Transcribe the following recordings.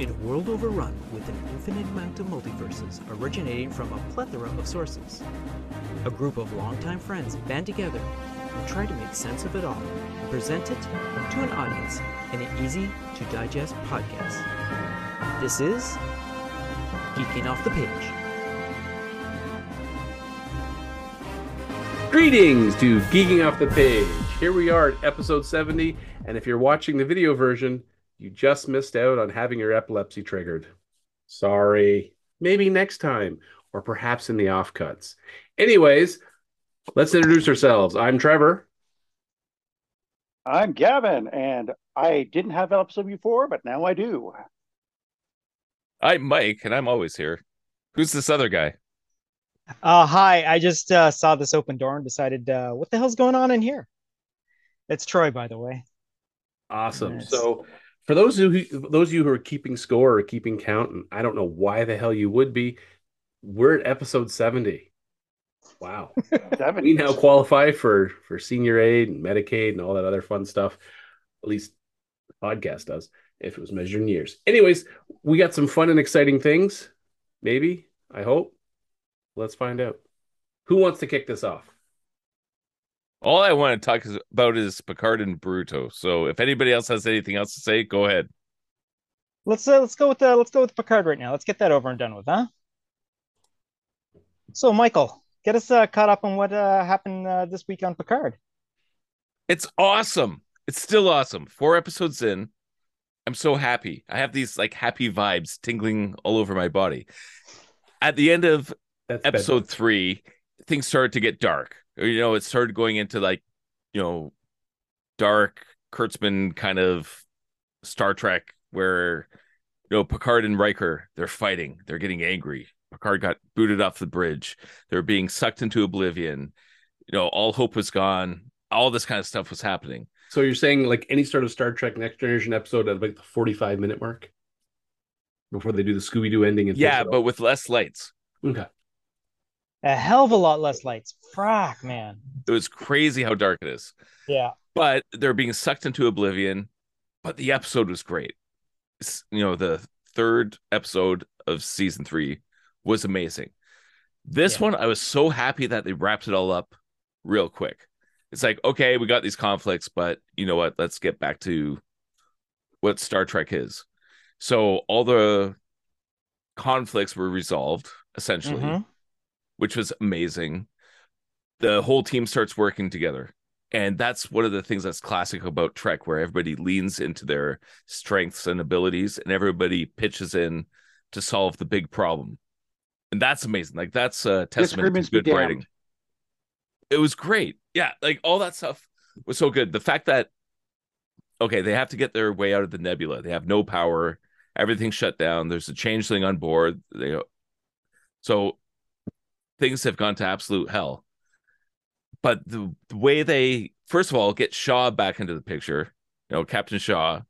In a world overrun with an infinite amount of multiverses originating from a plethora of sources, a group of longtime friends band together and try to make sense of it all and present it to an audience in an easy to digest podcast. This is Geeking Off the Page. Greetings to Geeking Off the Page. Here we are at episode 70, and if you're watching the video version, you just missed out on having your epilepsy triggered. Sorry. Maybe next time, or perhaps in the offcuts. Anyways, let's introduce ourselves. I'm Trevor. I'm Gavin, and I didn't have episode before, but now I do. I'm Mike, and I'm always here. Who's this other guy? Uh, hi, I just uh, saw this open door and decided, uh, what the hell's going on in here? It's Troy, by the way. Awesome. Nice. So, for those who those of you who are keeping score or keeping count, and I don't know why the hell you would be, we're at episode 70. Wow. Seven. we now qualify for for senior aid and Medicaid and all that other fun stuff. At least the podcast does, if it was measured in years. Anyways, we got some fun and exciting things. Maybe, I hope. Let's find out. Who wants to kick this off? All I want to talk about is Picard and Bruto. So if anybody else has anything else to say, go ahead. Let's uh, let's go with uh, let's go with Picard right now. Let's get that over and done with, huh? So, Michael, get us uh, caught up on what uh, happened uh, this week on Picard. It's awesome. It's still awesome. Four episodes in. I'm so happy. I have these like happy vibes tingling all over my body. At the end of That's episode three, things started to get dark. You know, it started going into like, you know, dark Kurtzman kind of Star Trek where you know Picard and Riker they're fighting, they're getting angry. Picard got booted off the bridge. They're being sucked into oblivion. You know, all hope was gone. All this kind of stuff was happening. So you're saying like any sort of Star Trek Next Generation episode at like the 45 minute mark before they do the Scooby Doo ending? And Yeah, but with less lights. okay. A hell of a lot less lights. Frack, man. It was crazy how dark it is. Yeah. but they're being sucked into oblivion. But the episode was great. It's- you know, the third episode of season three was amazing. This Yeah. one, I was so happy that they wrapped it all up real quick. It's like, okay, we got these conflicts, but you know what? Let's get back to what Star Trek is. So all the conflicts were resolved essentially Mhm. Which was amazing. The whole team starts working together. And that's one of the things that's classic about Trek, where everybody leans into their strengths and abilities and everybody pitches in to solve the big problem. And that's amazing. Like that's a testament to good writing. It was great. Yeah, like all that stuff was so good. The fact that okay, they have to get their way out of the nebula. They have no power. Everything's shut down. There's a changeling on board. They so things have gone to absolute hell. But the, the way they, first of all, get Shaw back into the picture, you know, Captain Shaw,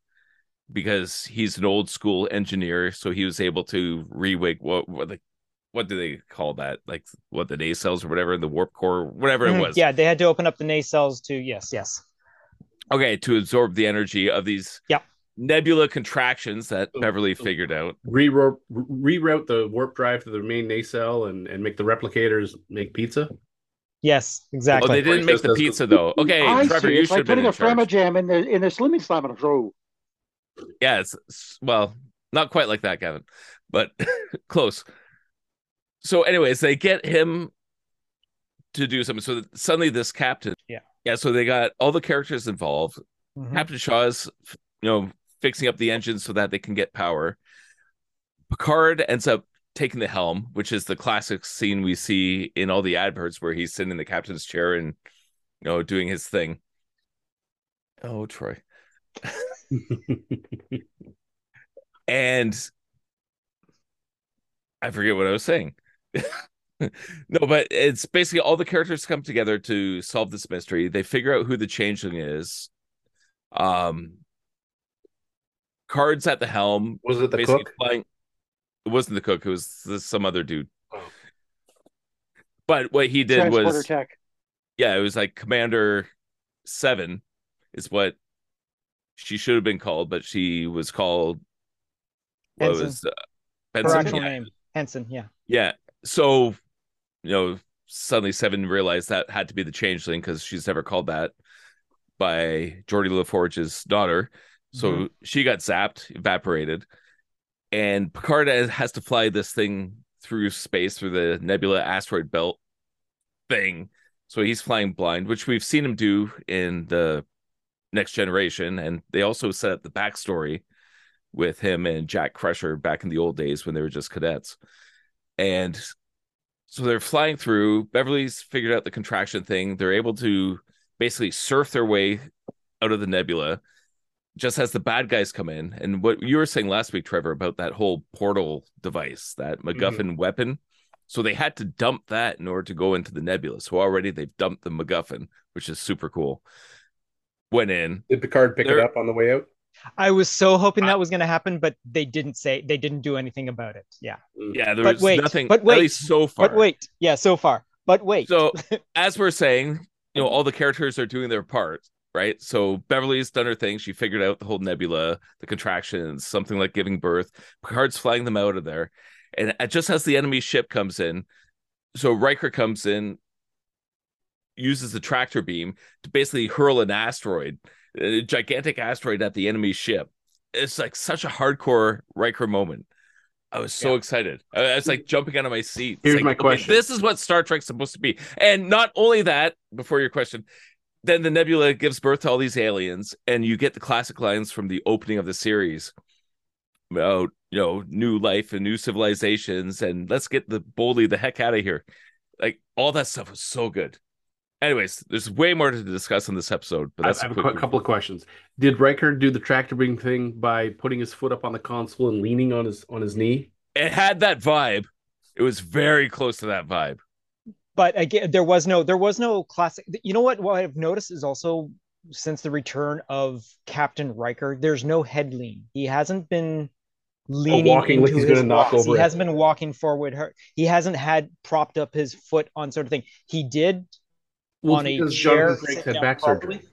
because he's an old school engineer, so he was able to rewig what what the what do they call that? Like what the nacelles or whatever, in the warp core, whatever it Mhm. was. Yeah, they had to open up the nacelles to yes, yes. Okay, to absorb the energy of these Yep. Nebula contractions that Oh, Beverly oh. figured out. Reroute, reroute the warp drive to the main nacelle and, and make the replicators make pizza. Yes, Oh, exactly. they didn't make the pizza though. Okay, I Trevor, see. you It's should like have been putting a charge. Frama jam in the in a slimming slam throw. Yeah, it's, it's- well, not quite like that, Gavin, but close. So, anyways, they get him to do something. So that suddenly, this captain, Yeah. yeah. So they got all the characters involved. Mhm. Captain Shaw's, you know, fixing up the engines so that they can get power. Picard ends up taking the helm, which is the classic scene we see in all the adverts where he's sitting in the captain's chair and you know doing his thing. Oh, Troy. and I forget what I was saying. no, but it's basically all the characters come together to solve this mystery. They figure out who the changeling is. Um, cards at the helm. Was it the basically cook? flying. It wasn't the cook. It was some other dude. Oh. But what he did was, tech. yeah, it was like Commander Seven, is what she should have been called, but she was called what Hansen. was uh, Her Benson? actual Yeah. name, Hansen. Yeah. Yeah. So, you know, suddenly Seven realized that had to be the changeling because she's never called that by Geordi La Forge's daughter. So Mm-hmm. she got zapped, evaporated, and Picard has, has to fly this thing through space through the Nebula asteroid belt thing. So he's flying blind, which we've seen him do in the Next Generation, and they also set up the backstory with him and Jack Crusher back in the old days when they were just cadets. And so they're flying through. Beverly's figured out the contraction thing. They're able to basically surf their way out of the nebula just as the bad guys come in. And what you were saying last week, Trevor, about that whole portal device, that mm-hmm. MacGuffin weapon. So they had to dump that in order to go into the nebula. So already they've dumped the MacGuffin, which is super cool. Went in. Did Picard pick it up on the way out? I was so hoping that was going to happen, but they didn't say they didn't do anything about it. Yeah. Mm. Yeah, there But was wait, nothing, but at wait, least so far. But wait, yeah, so far. But wait. So as we're saying, you know, mm-hmm. all the characters are doing their part, right? So Beverly's done her thing. She figured out the whole nebula, the contractions, something like giving birth. Picard's flying them out of there. And it- just as the enemy ship comes in, so Riker comes in, uses the tractor beam to basically hurl an asteroid, a gigantic asteroid at the enemy ship. It's like such a hardcore Riker moment. I was so Yeah. excited. I was like jumping out of my seat. Here's like, my okay, question. this is what Star Trek's supposed to be. And not only that, before your question, then the nebula gives birth to all these aliens, and you get the classic lines from the opening of the series about you know new life and new civilizations, and let's get the boldly the heck out of here. Like all that stuff was so good. Anyways, there's way more to discuss in this episode, but I have a quick qu- couple of questions. Did Riker do the tractor beam thing by putting his foot up on the console and leaning on his on his knee? It had that vibe. It was very close to that vibe. But again, there was no there was no classic. You know what? What I've noticed is also since the return of Captain Riker, there's no head lean. He hasn't been leaning walking like he's his gonna knock over He it. hasn't been walking forward. He hasn't had propped up his foot on sort of thing. He did on a chair. Jonathan had back properly. surgery.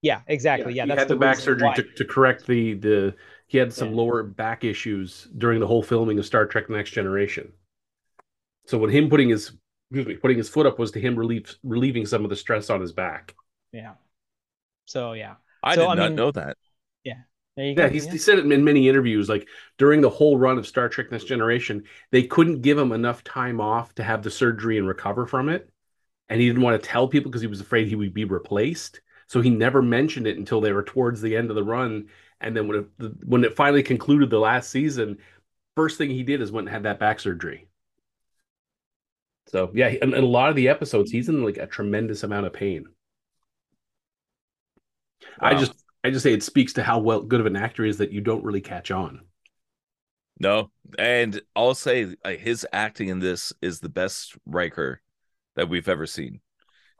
Yeah, exactly. Yeah, he that's had the, back surgery to, to correct the the. He had some Yeah. lower back issues during the whole filming of Star Trek: The Next Generation. So when him putting his excuse me putting his foot up was to him relieve relieving some of the stress on his back. Yeah. So yeah, I So, did I not mean- know that. Yeah. there you go. Yeah, he said it in many interviews. Like during the whole run of Star Trek: Next Generation, they couldn't give him enough time off to have the surgery and recover from it, and he didn't want to tell people because he was afraid he would be replaced. So he never mentioned it until they were towards the end of the run. And then when it, when it finally concluded the last season, first thing he did is went and had that back surgery. So yeah, and, and a lot of the episodes, he's in like a tremendous amount of pain. I just I just say it speaks to how well good of an actor is that you don't really catch on. No, and I'll say like, his acting in this is the best Riker that we've ever seen.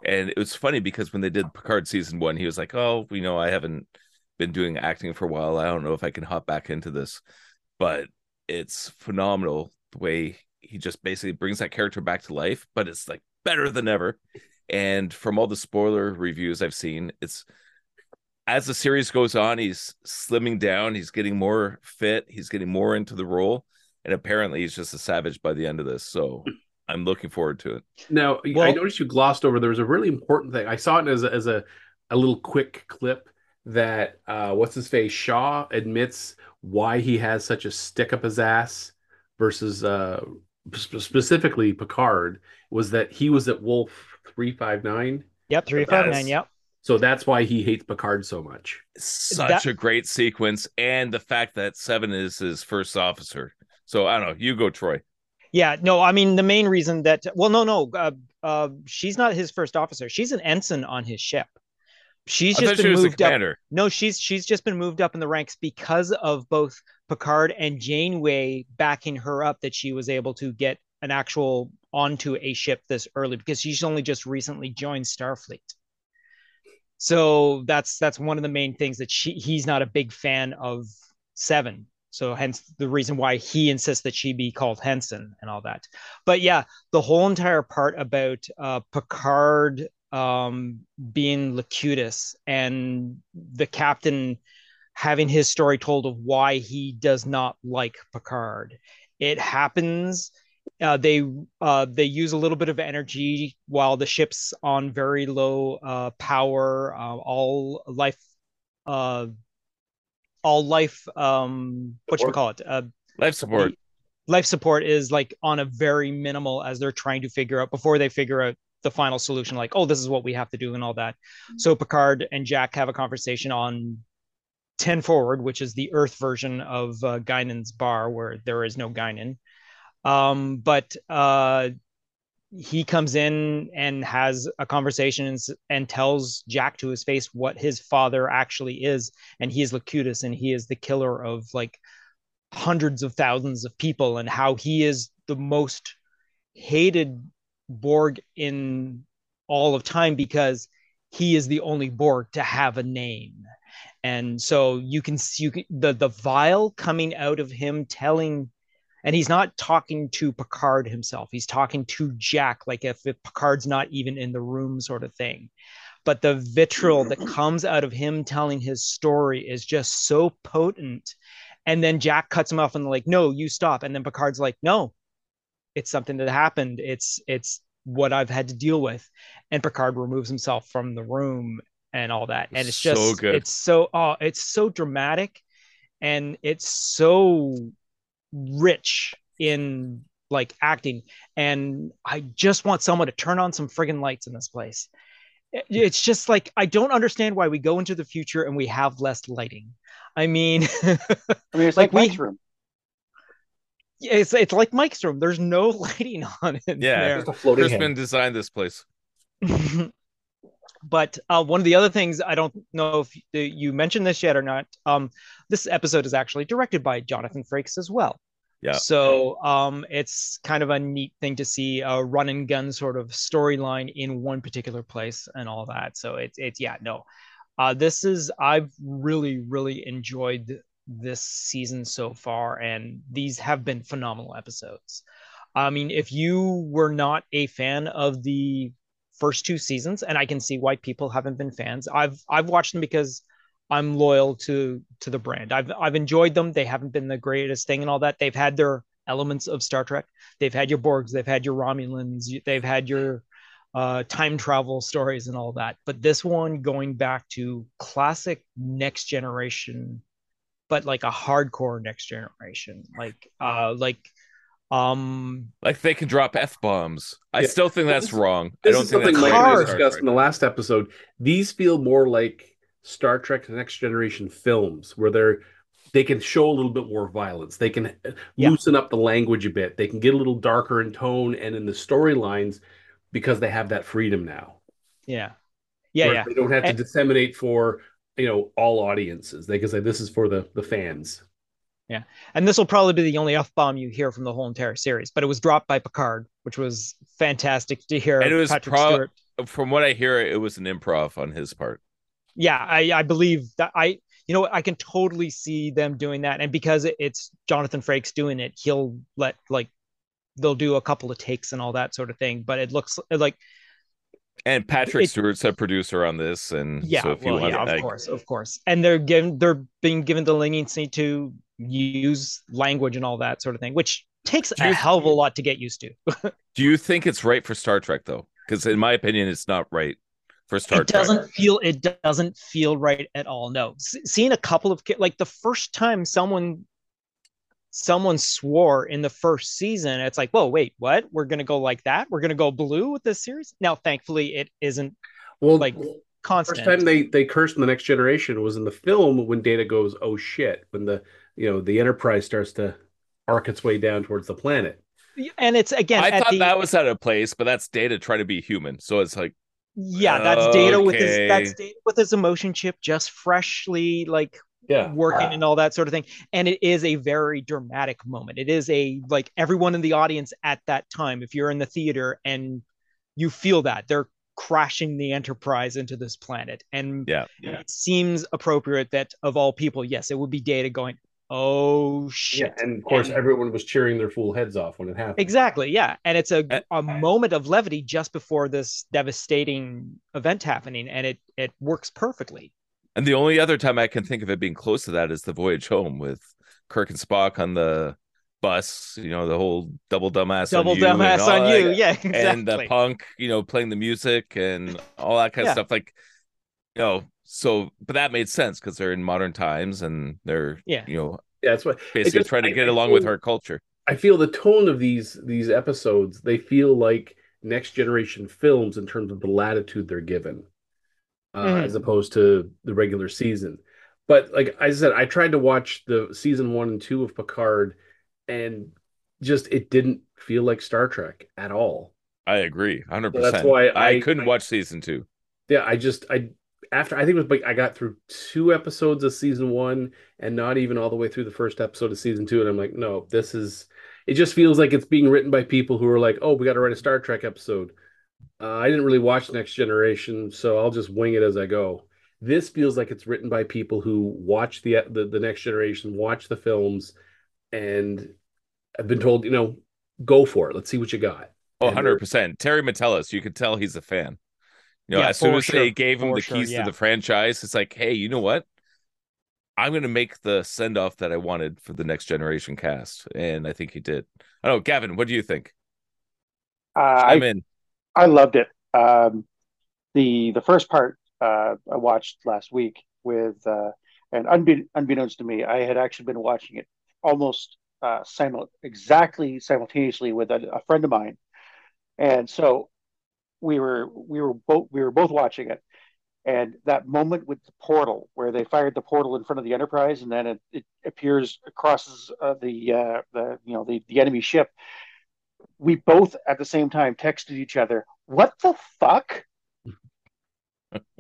And it was funny because when they did Picard season one, he was like, "Oh, you know, I haven't been doing acting for a while. I don't know if I can hop back into this." But it's phenomenal the way he just basically brings that character back to life. But it's like better than ever. And from all the spoiler reviews I've seen, it's as the series goes on, he's slimming down, he's getting more fit, he's getting more into the role, and apparently he's just a savage by the end of this. So I'm looking forward to it. Now, I noticed you glossed over. There was a really important thing. I saw it as a, as a a little quick clip that uh, what's his face Shaw admits why he has such a stick up his ass versus uh, sp- specifically Picard was that he was at Wolf three five nine. Yep, three That five is- nine. Yep. So that's why he hates Picard so much. Such That- a great sequence, and the fact that Seven is his first officer. So I don't know. You go, Troy. Yeah, no, I mean the main reason that well, no, no, uh, uh, she's not his first officer. She's an ensign on his ship. She's just thought she been moved up. No, she's she's just been moved up in the ranks because of both Picard and Janeway backing her up that she was able to get an actual onto a ship this early because she's only just recently joined Starfleet. So that's that's one of the main things that she he's not a big fan of Seven. So hence the reason why he insists that she be called Hansen and all that. But yeah, the whole entire part about uh, Picard um, being Locutus and the captain having his story told of why he does not like Picard. It happens. Uh, they uh, they use a little bit of energy while the ship's on very low uh, power. Uh, all life, uh, all life. Um, what you call it? Uh, Life support. life support is like on a very minimal as they're trying to figure out before they figure out the final solution like oh this is what we have to do and all that. So picard and jack have a conversation on 10 forward which is the earth version of uh, guinan's bar where there is no guinan. Um, but uh, he comes in and has a conversation and, and tells jack to his face what his father actually is. And he is locutus and he is the killer of like hundreds of thousands of people and how he is the most hated Borg in all of time because he is the only Borg to have a name. And so you can see you can, the the vial coming out of him telling and he's not talking to Picard himself. He's talking to Jack like if, if Picard's not even in the room sort of thing. But the vitriol that comes out of him telling his story is just so potent and then Jack cuts him off and like, no, you stop. And then Picard's like, no, it's something that happened. It's it's what I've had to deal with. And Picard removes himself from the room and all that. And it's just So just good. it's so oh, it's so dramatic and it's so rich in like acting. And I just want someone to turn on some friggin' lights in this place. It's just like I don't understand why we go into the future and we have less lighting. I mean, I mean, it's Like like, we- room. It's it's like Mike's room. There's no lighting on it. Yeah. there. Just a floating Crispin head. designed this place. but uh, one of the other things I don't know if you- you mentioned this yet or not. Um, this episode is actually directed by Jonathan Frakes as well. Yeah. So um, it's kind of a neat thing to see a run and gun sort of storyline in one particular place and all that. So it's it's yeah no, uh, this is I've really really enjoyed this season so far, and these have been phenomenal episodes. I mean, if you were not a fan of the first two seasons, and I can see why people haven't been fans. I've I've watched them because I'm loyal to to the brand. I've I've enjoyed them. They haven't been the greatest thing and all that. They've had their elements of Star Trek. They've had your Borgs. They've had your Romulans. They've had your uh, time travel stories and all that. But this one going back to classic Next Generation, but like a hardcore Next Generation, like uh like um Like they can drop f bombs. I Yeah. still think that's This- wrong. I This don't is think something that's Mike right and I for Picard. Star discussed in the last episode. These feel more like Star Trek: The Next Generation films, where they're they can show a little bit more violence. They can Yeah. loosen up the language a bit. They can get a little darker in tone and in the storylines because they have that freedom now. yeah yeah yeah They don't have to And- disseminate for you know all audiences. They can say this is for the the fans. Yeah, and this will probably be the only f bomb you hear from the whole entire series. But it was dropped by Picard, which was fantastic to hear. And it was Patrick pro- Stewart. From what I hear, it was an improv on his part. Yeah, I, I believe that I, you know, I can totally see them doing that, and because it's Jonathan Frakes doing it, he'll let like they'll do a couple of takes and all that sort of thing. But it looks like And Patrick It- Stewart's a producer on this, and yeah, so if you want, yeah, of like, course, of course, and they're given they're being given the leniency to use language and all that sort of thing, which takes a hell of a lot to get used to. do you think it's right for Star Trek though? Because in my opinion, it's not right for Star it Trek. doesn't feel it doesn't feel right at all no S- seeing a couple of like the first time someone someone swore in the first season it's like whoa wait what we're gonna go like that we're gonna go blue with this series now thankfully it isn't Well, Like, first time they they cursed in the Next Generation was in the film when Data goes, "Oh shit!" When the you know the Enterprise starts to arc its way down towards the planet. and it's again I at thought the, that was out of place, but that's Data trying to be human. So it's like, yeah that's data with his that's data with his emotion chip just freshly like Yeah, working and all that sort of thing and it is a very dramatic moment it is a like everyone in the audience at that time if you're in the theater and you feel that they're crashing the enterprise into this planet and yeah, it seems appropriate that of all people yes it would be data going oh shit yeah, and of course And- everyone was cheering their fool heads off when it happened. Exactly. Yeah. And it's a, Uh, a moment of levity just before this devastating event happening. And it, it works perfectly. And the only other time I can think of it being close to that is the voyage home with Kirk and Spock on the bus, you know, the whole double dumbass Double on you and dumbass on that, you. Yeah, uh, exactly. And the punk, you know, playing the music and all that kind Yeah. of stuff. Like, you know, so but that made sense because they're in modern times and they're Yeah. you know, Yeah, that's what basically just- trying to get I along with feel- our culture. I feel the tone of these these episodes. They feel like next generation films in terms of the latitude they're given, uh, Mhm. as opposed to the regular season. But like I said, I tried to watch the season one and two of Picard, and just it didn't feel like Star Trek at all. I agree, hundred So that's percent. why I, I- couldn't I- watch season two. Yeah, I just I after I think it was like I got through two episodes of season one and not even all the way through the first episode of season two, and I'm like, no, this is. It just feels like it's being written by people who are like, oh, we got to write a Star Trek episode. Uh, I didn't really watch Next Generation, so I'll just wing it as I go. This feels like it's written by people who watch the the, the Next Generation, watch the films, and have been told, you know, go for it. Let's see what you got. Oh, 100 percent. Terry Matalas, you could tell he's a fan. You know, Yeah, as soon for as they gave him for the sure, keys yeah. to the franchise, it's like, hey, you know what? I'm gonna make the send off that I wanted for the next generation cast, and I think he did. I don't know, Gavin. What do you think? Uh, I'm I in. I loved it. Um, the the first part uh, I watched last week with uh, and unbe- unbeknownst to me, I had actually been watching it almost uh, simul- exactly simultaneously with a, a friend of mine, and so we were we were both we were both watching it, and that moment with the portal where they fired the portal in front of the Enterprise, and then it, it appears crosses uh, the uh, the you know the the enemy ship. We both at the same time texted each other, "What the fuck?"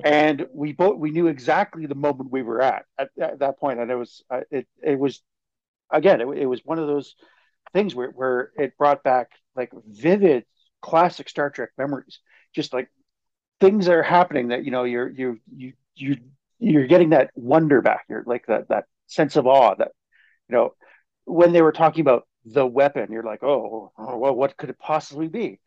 and we both we knew exactly the moment we were at at, at that point, and it was uh, it it was again it, it was one of those things where where it brought back like vivid classic Star Trek memories, just like things that are happening that you know you're you you you you're getting that wonder back, you're like that that sense of awe that you know when they were talking about the weapon, you're like, oh, oh well, what could it possibly be?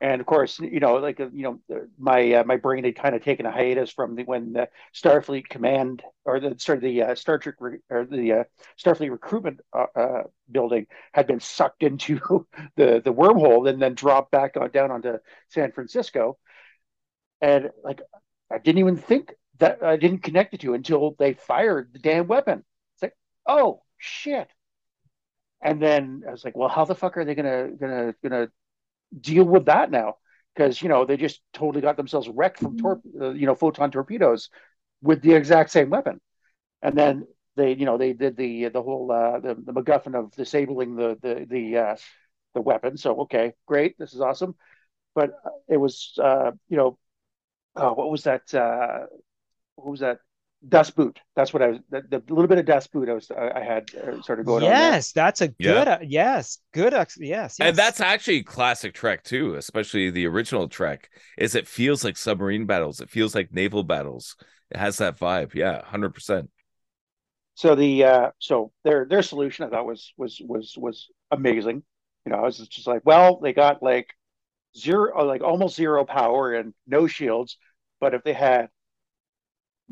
And of course, you know, like uh, you know, my uh, my brain had kind of taken a hiatus from the, when the Starfleet Command or the sorry the uh, Star Trek re, or the uh, Starfleet recruitment uh, uh, building had been sucked into the the wormhole and then dropped back on, down onto San Francisco, and like I didn't even think that I didn't connect the two until they fired the damn weapon. It's like, oh shit. And then I was like, well, how the fuck are they gonna gonna gonna deal with that now? Because you know they just totally got themselves wrecked from tor- uh, you know photon torpedoes with the exact same weapon, and then they you know they did the the whole uh, the the MacGuffin of disabling the the the uh, the weapon. So okay, great, this is awesome, but it was uh, you know uh, what was that uh, what was that Das Boot? That's what I was the, the little bit of Das Boot I was I, I had uh, sort of going on. yes, that's a Yeah. good. uh, yes, good. ex- Yes, yes. And that's actually classic Trek too, especially the original Trek. Is it feels like submarine battles? It feels like naval battles. It has that vibe. Yeah, hundred percent. So the uh, so their their solution I thought was was was was amazing. You know, I was just like, well, they got like zero, uh, like almost zero power and no shields, but if they had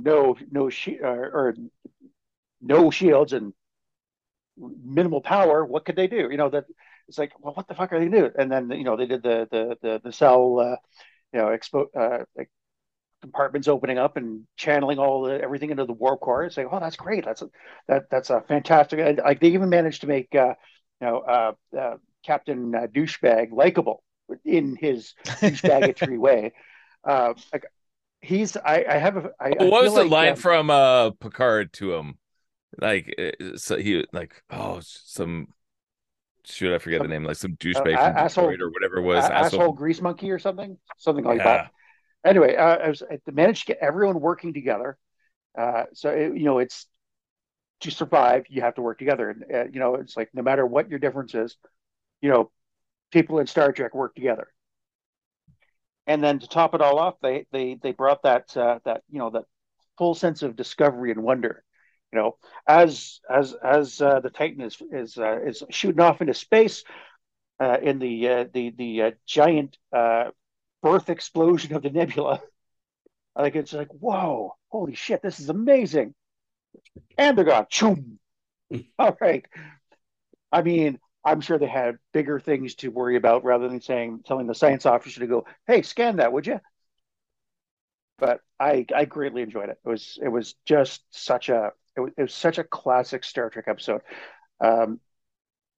no no shi- or, or no shields and minimal power, what could they do? You know that it's like, well, what the fuck are they doing? And then you know they did the the the the cell, uh, you know, expo uh, like compartments opening up and channeling all the everything into the warp core. and like, oh, that's great. That's a, that that's a fantastic. And, like they even managed to make uh, you know uh, uh, Captain uh, Douchebag likable in his douchebaggery way. Uh, like he's I I have a I, I what was feel the like, line um, from uh Picard to him? Like, uh, so he like, oh, some shoot, I forget the name, like some douchebag from asshole- or whatever it was. a- asshole grease monkey or something, something like Yeah. that. Anyway, uh, I was I managed to get everyone working together. Uh, so it, you know, it's to survive, you have to work together, and uh, you know, it's like no matter what your difference is, you know, people in Star Trek work together. And then to top it all off, they they they brought that uh, that you know that full sense of discovery and wonder. You know, as as as uh, the Titan is is uh, is shooting off into space uh, in the uh, the the uh, giant uh, birth explosion of the nebula. Like it's like, whoa, holy shit, this is amazing. And they're gone. Choom. All right. I mean, I'm sure they had bigger things to worry about rather than saying telling the science officer to go, hey, scan that, would you? But I I greatly enjoyed it. It was it was just such a it was, it was such a classic Star Trek episode. Um,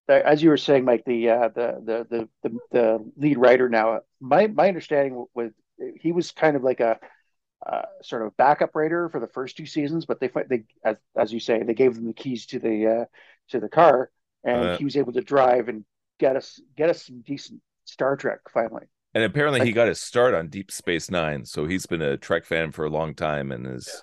as you were saying, Mike, the uh, the, the the the the lead writer now, my my understanding was he was kind of like a uh, sort of backup writer for the first two seasons, but they they as as you say, they gave them the keys to the uh, to the car, and uh, he was able to drive and get us get us some decent Star Trek finally. And apparently, like, he got his start on Deep Space Nine, so he's been a Trek fan for a long time and has yeah.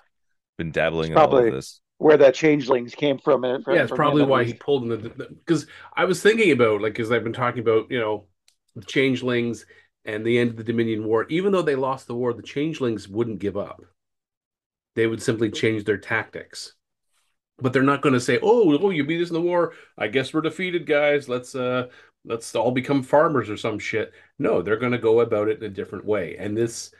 been dabbling in all of this. Where that changelings came from, and yeah, it's probably why he pulled in the because I was thinking about like because I've been talking about you know the changelings and the end of the Dominion War, even though they lost the war, the changelings wouldn't give up. They would simply change their tactics. But they're not going to say, "Oh, oh, you beat us in the war. I guess we're defeated, guys. Let's uh let's all become farmers or some shit." No, they're going to go about it in a different way. And this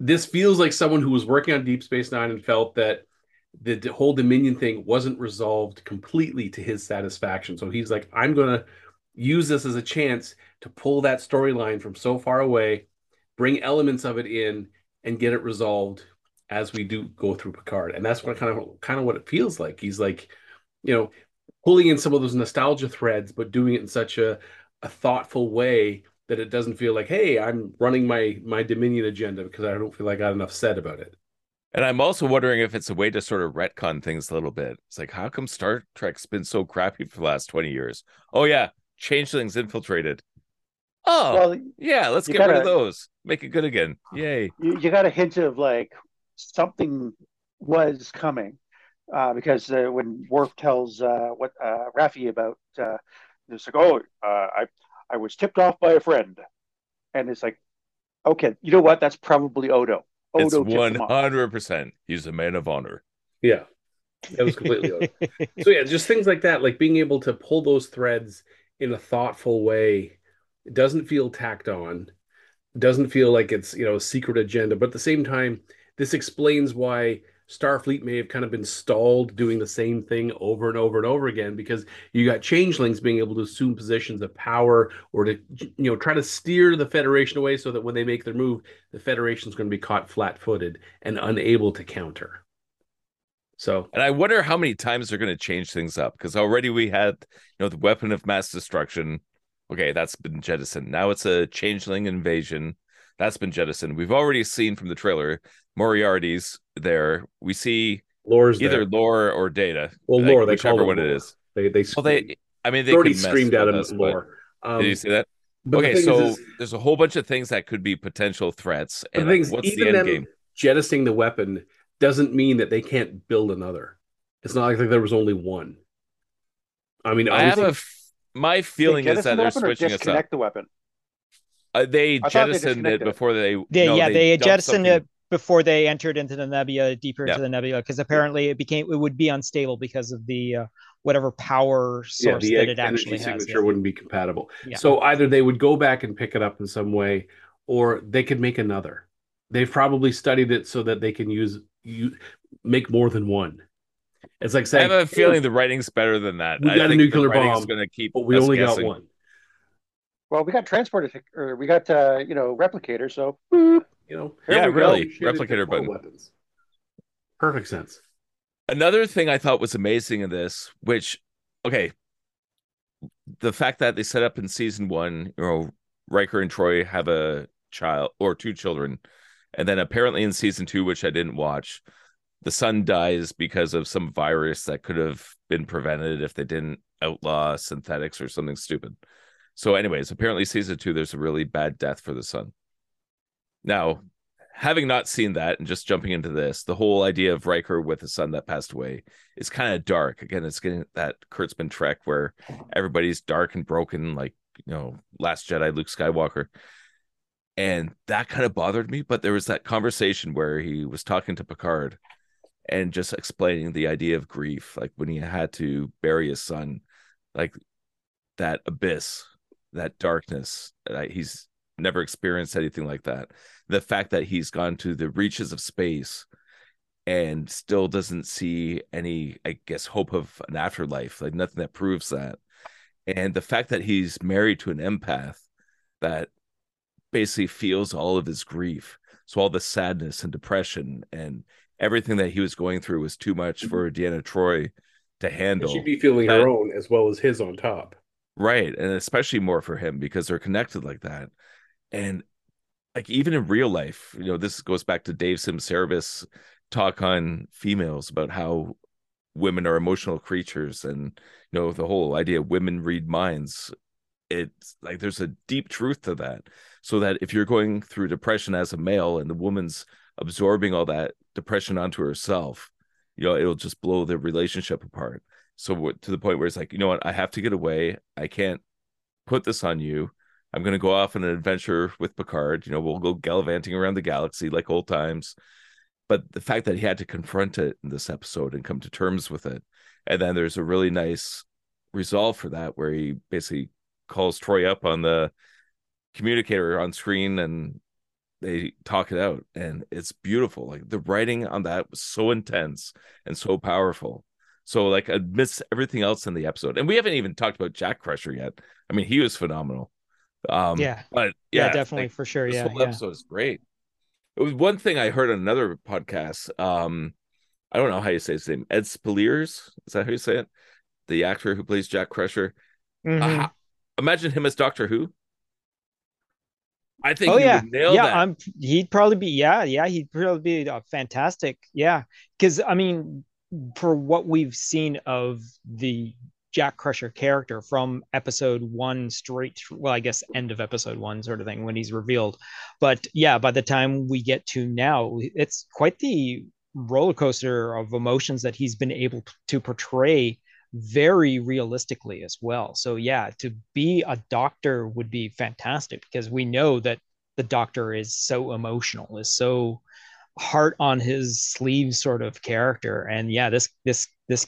this feels like someone who was working on Deep Space 9 and felt that the whole Dominion thing wasn't resolved completely to his satisfaction. So he's like, "I'm going to use this as a chance to pull that storyline from so far away, bring elements of it in, and get it resolved as we do go through Picard. And that's what kind of kind of what it feels like. He's like, you know, pulling in some of those nostalgia threads, but doing it in such a, a thoughtful way that it doesn't feel like, hey, I'm running my my Dominion agenda because I don't feel like I got enough said about it. And I'm also wondering if it's a way to sort of retcon things a little bit. It's like, how come Star Trek's been so crappy for the last 20 years? Oh yeah, changelings infiltrated. Oh, well, yeah, let's get gotta, rid of those. Make it good again. Yay. You, you, got a hint of like something was coming uh, because uh, when Worf tells uh, what uh, Raffi about, uh, it's like, oh, uh, I, I was tipped off by a friend. And it's like, okay, you know what? That's probably Odo. Odo it's 100%. He's a man of honor. Yeah. That was completely so yeah, just things like that, like being able to pull those threads in a thoughtful way. It doesn't feel tacked on. Doesn't feel like it's you know a secret agenda. But at the same time, this explains why Starfleet may have kind of been stalled doing the same thing over and over and over again because you got changelings being able to assume positions of power or to you know try to steer the Federation away so that when they make their move, the Federation's going to be caught flat-footed and unable to counter. So, and I wonder how many times they're going to change things up because already we had, you know, the weapon of mass destruction. Okay, that's been jettisoned. Now it's a changeling invasion. That's been jettisoned. We've already seen from the trailer Moriarty's there. We see Lore's either there. Lore or Data. Well, Lore, like, they whichever one it is. They they well, they. I mean, they already screamed at him. Lore. Um, did you see that? Okay, so is, there's a whole bunch of things that could be potential threats. And the what's the end game? Jettisoning the weapon doesn't mean that they can't build another. It's not like there was only one. I mean, I have a f- my feeling is that they're switching us up. the weapon. Uh, they jettisoned it before they. they no, yeah, they, they jettisoned something... it before they entered into the nebula, deeper into the nebula, because apparently it became it would be unstable because of the uh, whatever power source yeah, that it actually has. Signature wouldn't be compatible. Yeah. So either they would go back and pick it up in some way, or they could make another. They've probably studied it so that they can use you make more than one. It's like saying I have a feeling the writing's better than that. We got a nuclear bomb. Going to keep, but we only guessing. got one. Well, we got transporter, or we got uh, you know replicator. So you know, yeah, really, replicator button. Weapons. Perfect sense. Another thing I thought was amazing in this, which, okay, the fact that they set up in season one, you know, Riker and Troy have a child or two children and then apparently in season two, which I didn't watch, the son dies because of some virus that could have been prevented if they didn't outlaw synthetics or something stupid. So, anyways, apparently season two, there's a really bad death for the son. Now, having not seen that and just jumping into this, the whole idea of Riker with a son that passed away is kind of dark. Again, it's getting that Kurtzman trek where everybody's dark and broken, like you know, Last Jedi, Luke Skywalker and that kind of bothered me but there was that conversation where he was talking to picard and just explaining the idea of grief like when he had to bury his son like that abyss that darkness that he's never experienced anything like that. The fact that he's gone to the reaches of space and still doesn't see any, I guess, hope of an afterlife, like nothing that proves that. And the fact that he's married to an empath that basically feels all of his grief. So all the sadness and depression and everything that he was going through was too much for mm-hmm. Deanna Troy to handle. She'd be feeling That- her own as well as his on top. Right. And especially more for him because they're connected like that. And like even in real life, you know, this goes back to Dave Sim's Cerebus talk on females about how women are emotional creatures and you know the whole idea women read minds. It's like there's a deep truth to that. So that if you're going through depression as a male and the woman's absorbing all that depression onto herself you know it'll just blow the relationship apart. So to the point where it's like you know what? I have to get away. I can't put this on you i'm going to go off on an adventure with picard you know we'll go gallivanting around the galaxy like old times. But the fact that he had to confront it in this episode and come to terms with it and then there's a really nice resolve for that where he basically calls troy up on the communicator on screen and they talk it out. And it's beautiful. Like the writing on that was so intense and so powerful. So like amidst everything else in the episode and we haven't even talked about jack crusher yet. I mean he was phenomenal um Yeah. but Yeah, yeah, definitely like, for sure. this Yeah, whole yeah. episode is great it was one thing i heard on another podcast um i don't know how you say his name Ed Speleers is that how you say it the actor who plays jack crusher Mhm. uh, imagine him as doctor who i think Oh he yeah, would nail yeah. that I'm. He'd probably be. Yeah, yeah. He'd probably be uh, fantastic. Yeah, because I mean, for what we've seen of the Jack Crusher character from episode one straight through, well, I guess end of episode one sort of thing when he's revealed. But yeah, by the time we get to now, it's quite the roller coaster of emotions that he's been able to portray very realistically as well. So yeah, to be a doctor would be fantastic because we know that the doctor is so emotional, is so heart on his sleeve sort of character. And yeah, this this this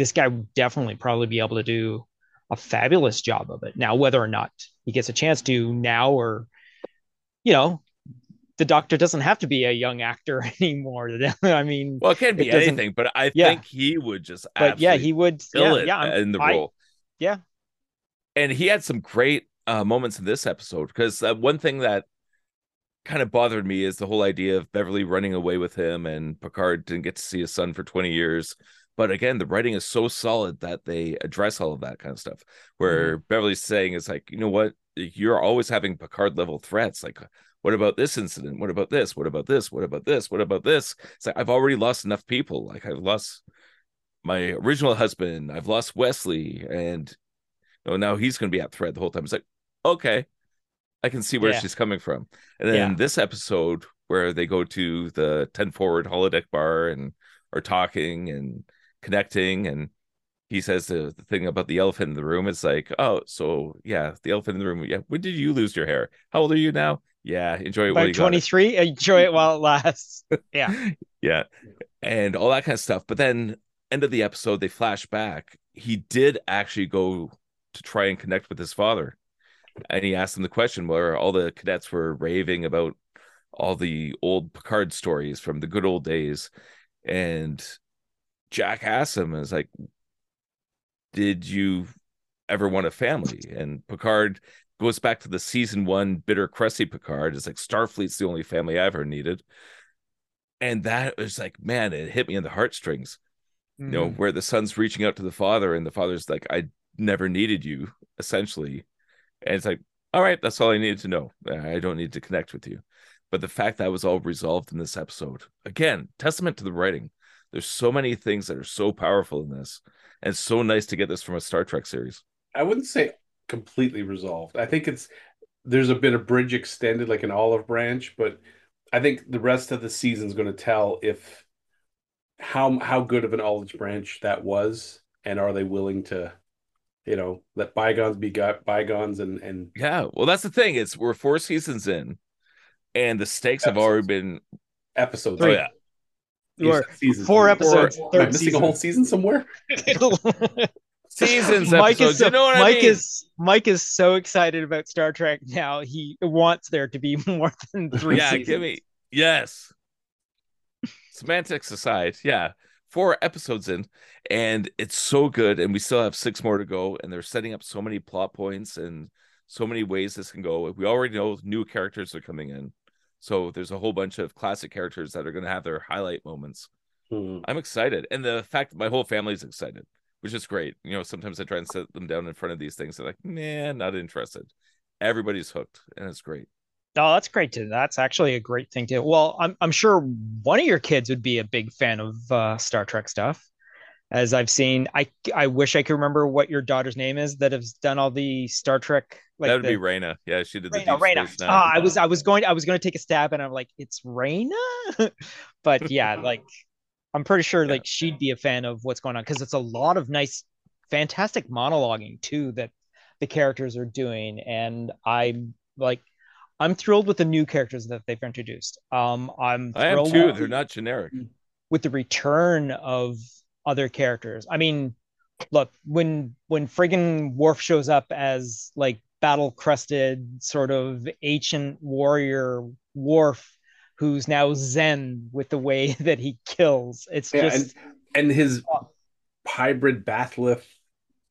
this guy would definitely probably be able to do a fabulous job of it. Now, whether or not he gets a chance to now or you know, the doctor doesn't have to be a young actor anymore. I mean, Well, it can be It anything, but I Yeah. think he would just. but yeah, he would kill yeah, it yeah, in the I- role. yeah. and he had some great uh, moments in this episode because uh, one thing that kind of bothered me is the whole idea of Beverly running away with him and Picard didn't get to see his son for 20 years. But again, the writing is so solid that they address all of that kind of stuff. Where Mm-hmm. Beverly's saying is like, you know what, you're always having Picard level threats. Like, what about this incident? What about this? What about this? What about this? What about this? It's like I've already lost enough people. Like I've lost my original husband, I've lost Wesley, and you know, now he's going to be at threat the whole time. It's like, okay, I can see where Yeah. she's coming from. And then Yeah. this episode where they go to the 10 forward holodeck bar and are talking and connecting and he says the, the thing about the elephant in the room it's like oh so yeah the elephant in the room yeah when did you lose your hair how old are you now yeah enjoy it while By you got it. 23, enjoy it while it lasts. Yeah. yeah and all that kind of stuff but then end of the episode they flash back he did actually go to try and connect with his father and he asked him the question where all the cadets were raving about all the old picard stories from the good old days and jack asked him is like did you ever want a family? And picard goes back to the season one bitter crusty picard. It's like starfleet's the only family i ever needed. And that was like man it hit me in the heartstrings. You know Mm. where the son's reaching out to the father and the father's like i never needed you essentially. And it's like all right that's all i needed to know. I don't need to connect with you. But the fact that was all resolved in this episode again testament to the writing there's so many things that are so powerful in this and so nice to get this from a star trek series I wouldn't say completely resolved. I think it's there's a bit of bridge extended, like an olive branch, but I think the rest of the season's going to tell if how how good of an olive branch that was, and are they willing to, you know, let bygones be got bygones, and and yeah well that's the thing it's we're four seasons in and the stakes have already been episodes. oh yeah Or said seasons. four Am I episodes, Am I missing season. a whole season somewhere? seasons Mike episodes. is so, you know what Mike I mean? is Mike is so excited about Star Trek now. He wants there to be more than three yeah, seasons. give me yes. Semantics aside, yeah, four episodes in, and it's so good, and we still have six more to go, and they're setting up so many plot points and so many ways this can go. We already know new characters are coming in, so there's a whole bunch of classic characters that are going to have their highlight moments. Hmm. I'm excited, and the fact that my whole family's excited, which is great. You know, sometimes I try and set them down in front of these things. They're like, "Man, not interested." Everybody's hooked, and it's great. Oh, that's great too. That's actually a great thing too. Well, I'm I'm sure one of your kids would be a big fan of uh, Star Trek stuff. As I've seen, I I wish I could remember what your daughter's name is that has done all the Star Trek. Like that would the, be Raina. Yeah, she did the Raina, Deep Raina. Space Nine. Ah, I was I was going I was going to take a stab and I'm like it's Raina, but yeah, like I'm pretty sure like she'd be a fan of what's going on because it's a lot of nice, fantastic monologuing too that the characters are doing, and I'm like I'm thrilled with the new characters that they've introduced. Um, I'm I am thrilled too. They're not generic. with the return of other characters. I mean, look when when friggin' Worf shows up as like battle crested sort of ancient warrior Worf, who's now Zen with the way that he kills. It's Yeah, just And his oh. hybrid bat'leth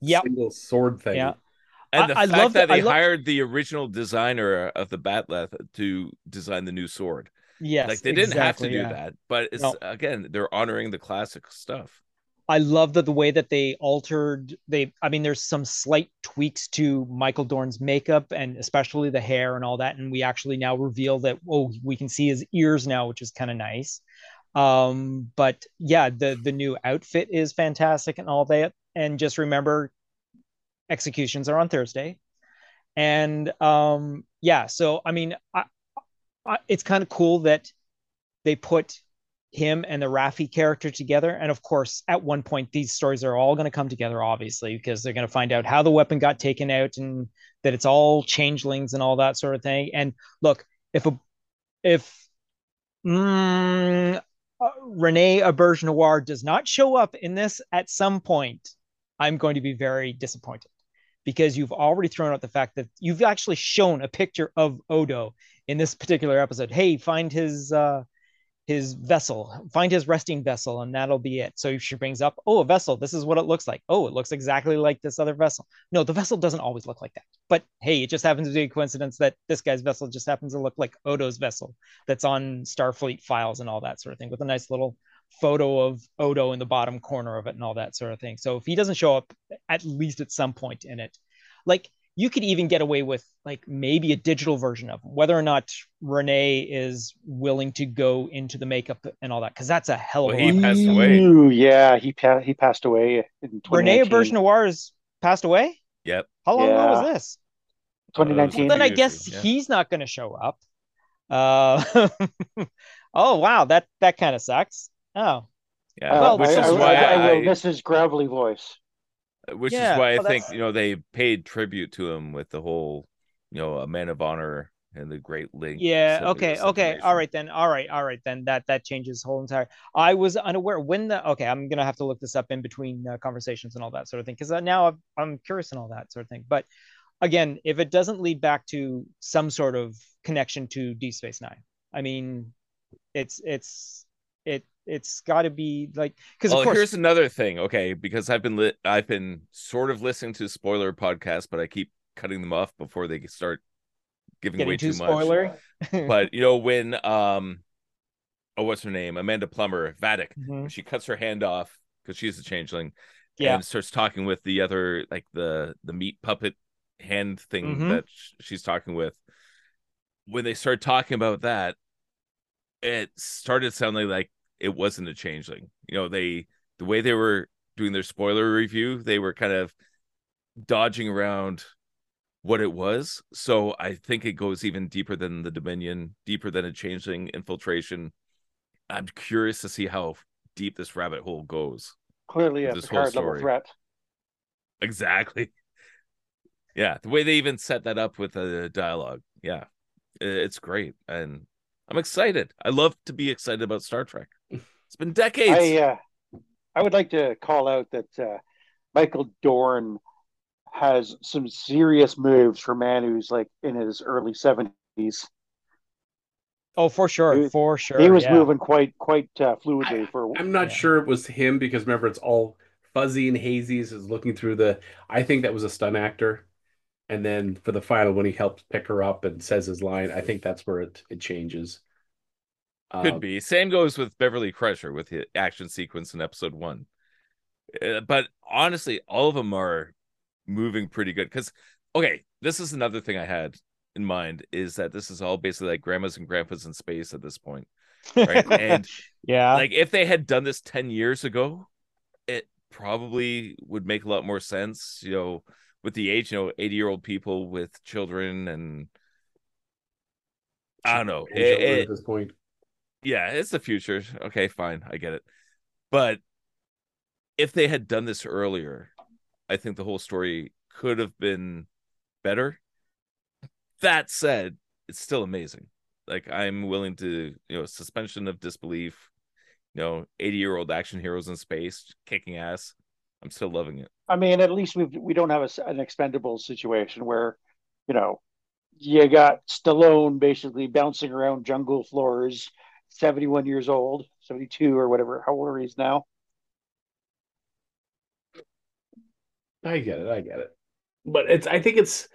Yep. single sword thing. Yeah. And the I- I fact love that the- they love- hired the original designer of the bat'leth to design the new sword. yes, like they didn't exactly, have to do yeah. that, but it's No. again, they're honoring the classic stuff. I love that the way that they altered they I mean there's some slight tweaks to Michael Dorn's makeup and especially the hair and all that and we actually now reveal that oh we can see his ears now which is kind of nice. Um but yeah the the new outfit is fantastic and all that and just remember executions are on Thursday. And um yeah so I mean I, I it's kind of cool that they put him and the Raffi character together. And of course, at one point, these stories are all going to come together, obviously, because they're going to find out how the weapon got taken out and that it's all changelings and all that sort of thing. And look, if a if mm, uh, Noir does not show up in this at some point, I'm going to be very disappointed because you've already thrown out the fact that you've actually shown a picture of Odo in this particular episode. Hey, find his uh, his vessel, find his resting vessel, and that'll be it. So she brings up, oh, a vessel. This is what it looks like. Oh, it looks exactly like this other vessel. No, the vessel doesn't always look like that. But hey, it just happens to be a coincidence that this guy's vessel just happens to look like Odo's vessel that's on Starfleet files and all that sort of thing, with a nice little photo of Odo in the bottom corner of it and all that sort of thing. So if he doesn't show up at least at some point in it, like you could even get away with like maybe a digital version of him, whether or not René is willing to go into the makeup and all that, because that's a hell of Well, a he passed away. Ooh, yeah, he pa- he passed away in René 2019. Auberge Noir has passed away. Yep. How long ago was this? Uh, it was 2019. Well, then I guess yeah. he's not going to show up. Uh, oh wow, that that kind of sucks. Oh, Yeah. Uh, Well, which I, is I, why I, I I, will miss his gravelly voice. Which Yeah, is why I think that's- you know they paid tribute to him with the whole you know a man of honor and the great link. yeah. Okay. Okay. All right then. All right. All right then. That that changes the whole entire. I was unaware when the. Okay, I'm gonna have to look this up in between uh, conversations and all that sort of thing because uh, now I'm, I'm curious and all that sort of thing. But again, if it doesn't lead back to some sort of connection to Deep Space Nine, I mean, it's it's it it's got to be like because of course here's another thing, okay? Because I've been lit, I've been sort of listening to spoiler podcasts, but I keep cutting them off before they start giving away too too much. spoiler. But you know when um, oh, what's her name? Amanda Plummer, Vadic. Mhm. she cuts her hand off because she's a changeling Yeah. and starts talking with the other like the the meat puppet hand thing Mhm. that sh- she's talking with when they start talking about that it started sounding like it wasn't a changeling you know they the way they were doing their spoiler review they were kind of dodging around what it was so i think it goes even deeper than the dominion deeper than a changeling infiltration i'm curious to see how deep this rabbit hole goes Clearly a Picard level threat. Exactly. Yeah, the way they even set that up with the dialogue. Yeah, it's great, and I'm excited. I love to be excited about Star Trek. It's been decades. I uh, I would like to call out that uh, Michael Dorn has some serious moves for a man who's like in his early seventies. Oh, for sure, He- for sure. he was yeah. moving quite quite uh, fluidly I- for. I'm not Yeah. sure it was him because remember it's all fuzzy and hazy. So it's looking through the. I think that was a stunt actor, and then for the final when he helps pick her up and says his line, I think that's where it it changes. Could Um, be. Same goes with Beverly Crusher with the action sequence in episode one. Uh, but honestly, all of them are moving pretty good. Because, okay, this is another thing I had in mind is that this is all basically like grandmas and grandpas in space at this point. Right. and yeah. like if they had done this 10 years ago, it probably would make a lot more sense, you know, with the age, you know, 80 year old people with children and I don't know. It- it- at this point. Yeah, it's the future. Okay, fine. I get it. But if they had done this earlier, I think the whole story could have been better. That said, it's still amazing. Like I'm willing to, you know, suspension of disbelief, you know, 80 year old action heroes in space kicking ass. I'm still loving it. I mean, at least we we don't have a an expendable situation where, you know, you got Stallone basically bouncing around jungle floors, seventy one years old, seventy two or whatever, how old he is now. I get it. I get it. But it's. I think it's.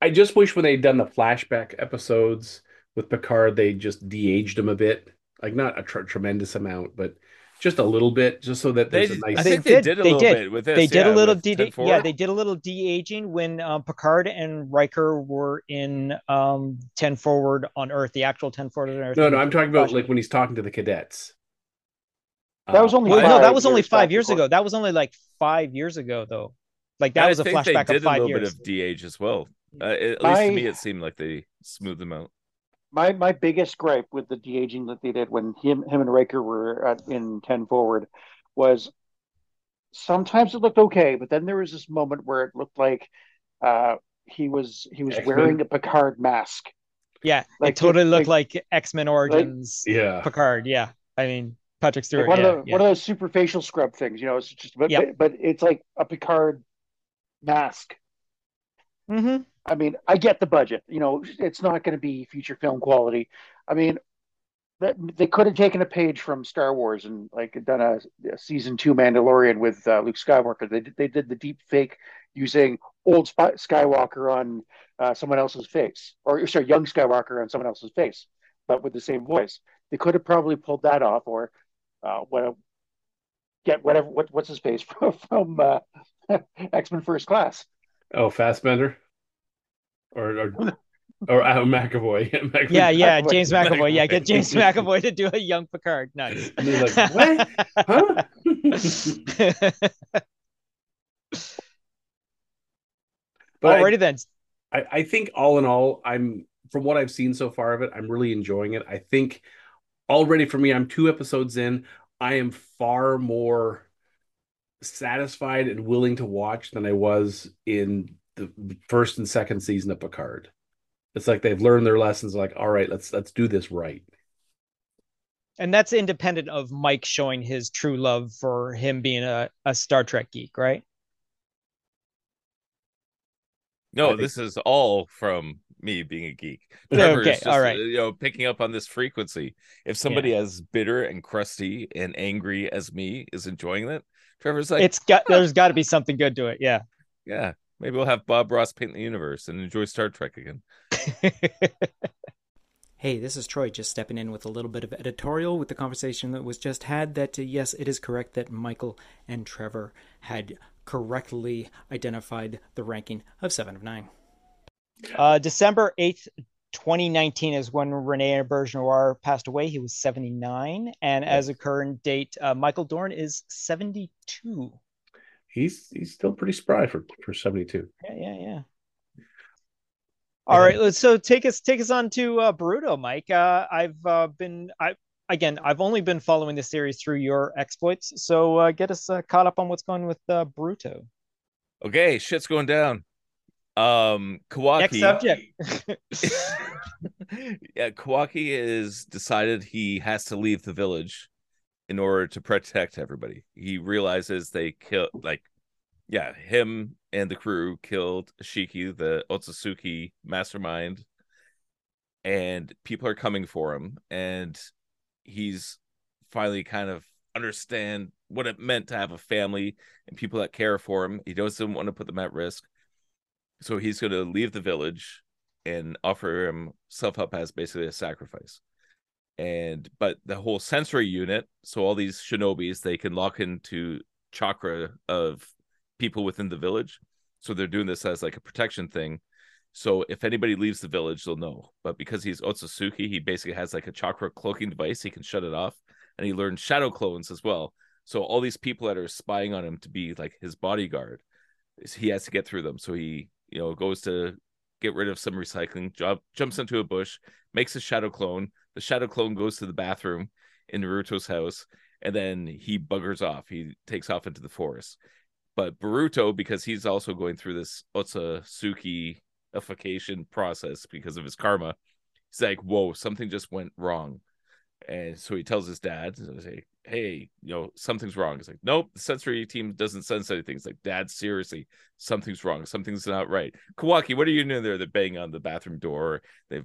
I just wish when they'd done the flashback episodes with Picard, they just de-aged him a bit, like not a tr- tremendous amount, but just a little bit, just so that They, there's a I nice. think They they did, did a they little did. bit with this. they did yeah, a little de- yeah, they did a little de aging when um, Picard and Riker were in um 10 forward on Earth the actual 10 forward on Earth No, no, I'm talking about like when he's talking to the cadets. That was Uh, only well, no five that was only years five years ago that was only like five years ago though like that I was a think flashback they of did five a little years bit of de-age as well. Uh, at least to me, it seemed like they smoothed them out. My my biggest gripe with the de aging that they did when him him and Riker were at, in ten forward was sometimes it looked okay, but then there was this moment where it looked like uh, he was he was X-Men? wearing a Picard mask. yeah Like, it totally it- looked like, X-Men Origins yeah. Picard yeah I mean Patrick Like Stewart one yeah, of the yeah. one of those super facial scrub things, you know. It's just but Yep. but, but it's like a Picard mask. Mhm. I mean, I get the budget. You know, it's not going to be feature film quality. I mean, that they could have taken a page from Star Wars and like done a, a season two Mandalorian with uh, Luke Skywalker. They they did the deep fake using old Sp- Skywalker on uh, someone else's face, or sorry, young Skywalker on someone else's face, but with the same voice. They could have probably pulled that off, or uh, what? Get whatever. What, what's his face from, from X Men First Class? Oh, Fassbender, or or, or Al McAvoy. Yeah, McAvoy. yeah yeah McAvoy. James McAvoy yeah get James McAvoy to do a young Picard nice And they're like, what? Huh? But I- then. I, I think all in all, I'm from what I've seen so far of it, I'm really enjoying it. I think already for me, I'm two episodes in. I am far more satisfied and willing to watch than I was in the first and second season of Picard. It's like they've learned their lessons. Like, all right, let's let's do this right. And that's independent of Mike showing his true love for him being a, a Star Trek geek, right? No, this is all from me being a geek. Trevor okay, is just, all right. you know, picking up on this frequency. If somebody as bitter and crusty and angry as me is enjoying it, Trevor's like, it's got there's got to be something good to it. Yeah. yeah, maybe we'll have Bob Ross paint the universe and enjoy Star Trek again. Hey, this is Troy just stepping in with a little bit of editorial with the conversation that was just had. That, uh, yes, it is correct that Michael and Trevor had correctly identified the ranking of 7 of 9. uh, December 8th, 2019 is when René Auberjonois passed away. He was 79. And as a current date, uh, Michael Dorn is 72. He's he's still pretty spry for for 72. Yeah, yeah, yeah. All right, let's so take us take us on to uh, Boruto, Mike. Uh, I've uh, been I again I've only been following the series through your exploits, so uh, get us uh, caught up on what's going with uh, Boruto. Okay, shit's going down. Um, Kawaki. Next subject. yeah, Kawaki is decided he has to leave the village in order to protect everybody. He realizes they killed, like yeah, him and the crew killed Shiki, the Otsutsuki mastermind, and people are coming for him, and he's finally kind of understand what it meant to have a family and people that care for him. He doesn't want to put them at risk. So he's going to leave the village and offer himself up as basically a sacrifice. And but the whole sensory unit, so all these shinobis, they can lock into chakra of people within the village. So they're doing this as like a protection thing. So if anybody leaves the village, they'll know. But because he's Otsutsuki, he basically has like a chakra cloaking device. He can shut it off, and he learned shadow clones as well. So all these people that are spying on him to be like his bodyguard, he has to get through them. So he, you know, goes to get rid of some recycling, job, jumps into a bush, makes a shadow clone. The shadow clone goes to the bathroom in Naruto's house, and then he buggers off. He takes off into the forest. But Boruto, because he's also going through this Otsutsuki ification process because of his karma, he's like, "Whoa, something just went wrong." And so he tells his dad, say, hey, you know, something's wrong. He's like, nope, the sensory team doesn't sense anything. It's like, dad, seriously, something's wrong. Something's not right. Kawaki, what are you doing there? They're banging on the bathroom door. They've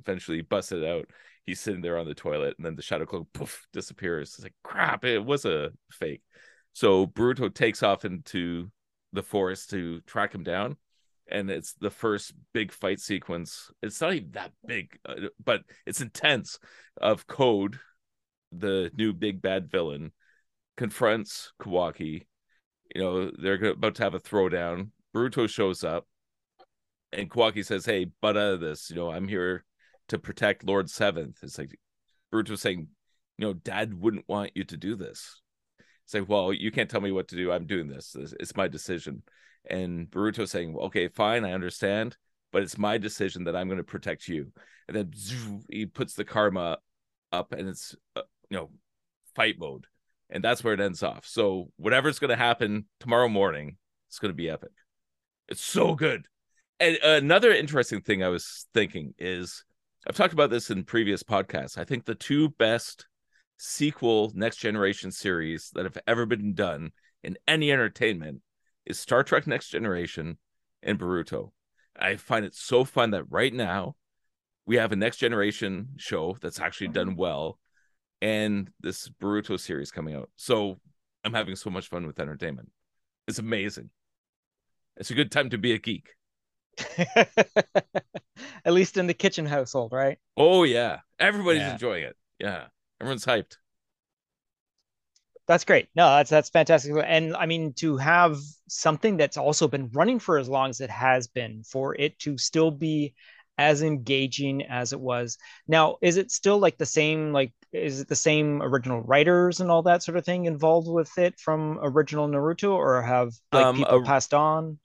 eventually busted out. He's sitting there on the toilet, and then the shadow clone poof disappears. It's like, crap, it was a fake. So Boruto takes off into the forest to track him down and it's the first big fight sequence. It's not even that big, uh, but it's intense. Of Code, the new big bad villain, confronts Kawaki. You know they're about to have a throwdown. Boruto shows up, and Kawaki says, "Hey, butt out of this. You know I'm here to protect Lord Seventh. It's like Boruto saying, "You know, Dad wouldn't want you to do this." Say, like, "Well, you can't tell me what to do. I'm doing this. It's my decision." and Boruto saying, "Okay, fine, I understand, but it's my decision that I'm going to protect you." And then he puts the karma up, and it's uh, you know fight mode, and that's where it ends off. So whatever's going to happen tomorrow morning, it's going to be epic. It's so good. And another interesting thing I was thinking is I've talked about this in previous podcasts. I think the two best sequel next generation series that have ever been done in any entertainment is Star Trek Next Generation and Boruto. I find it so fun that right now we have a next generation show that's actually done well and this Boruto series coming out. So I'm having so much fun with entertainment. It's amazing. It's a good time to be a geek. At least in the kitchen household, right? Oh yeah. Everybody's yeah. enjoying it. Yeah. Everyone's hyped that's great. No, that's that's fantastic. And I mean, to have something that's also been running for as long as it has been, for it to still be as engaging as it was. Now, is it still like the same? Like, is it the same original writers and all that sort of thing involved with it from original Naruto, or have like um, people passed on?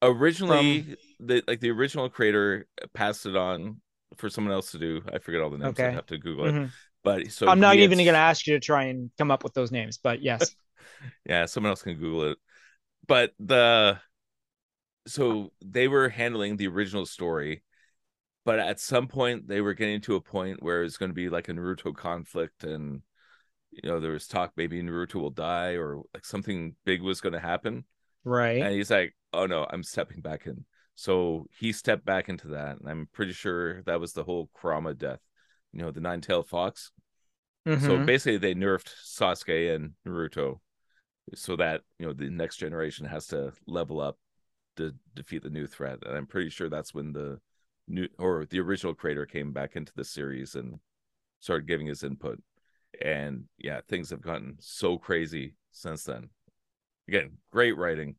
Originally, from... the like the original creator passed it on for someone else to do. I forget all the names. Okay. I have to Google it. Mm-hmm. But so I'm not even going to ask you to try and come up with those names, but yes. yeah, someone else can Google it. But the so they were handling the original story, but at some point they were getting to a point where it's going to be like a Naruto conflict, and you know there was talk maybe Naruto will die or like something big was going to happen. Right. And he's like, "Oh no, I'm stepping back in." So he stepped back into that, and I'm pretty sure that was the whole Kurama death you know the nine-tailed fox. Mm-hmm. So basically, they nerfed Sasuke and Naruto, so that you know the next generation has to level up to defeat the new threat. And I'm pretty sure that's when the new or the original creator came back into the series and started giving his input. And yeah, things have gotten so crazy since then. Again, great writing,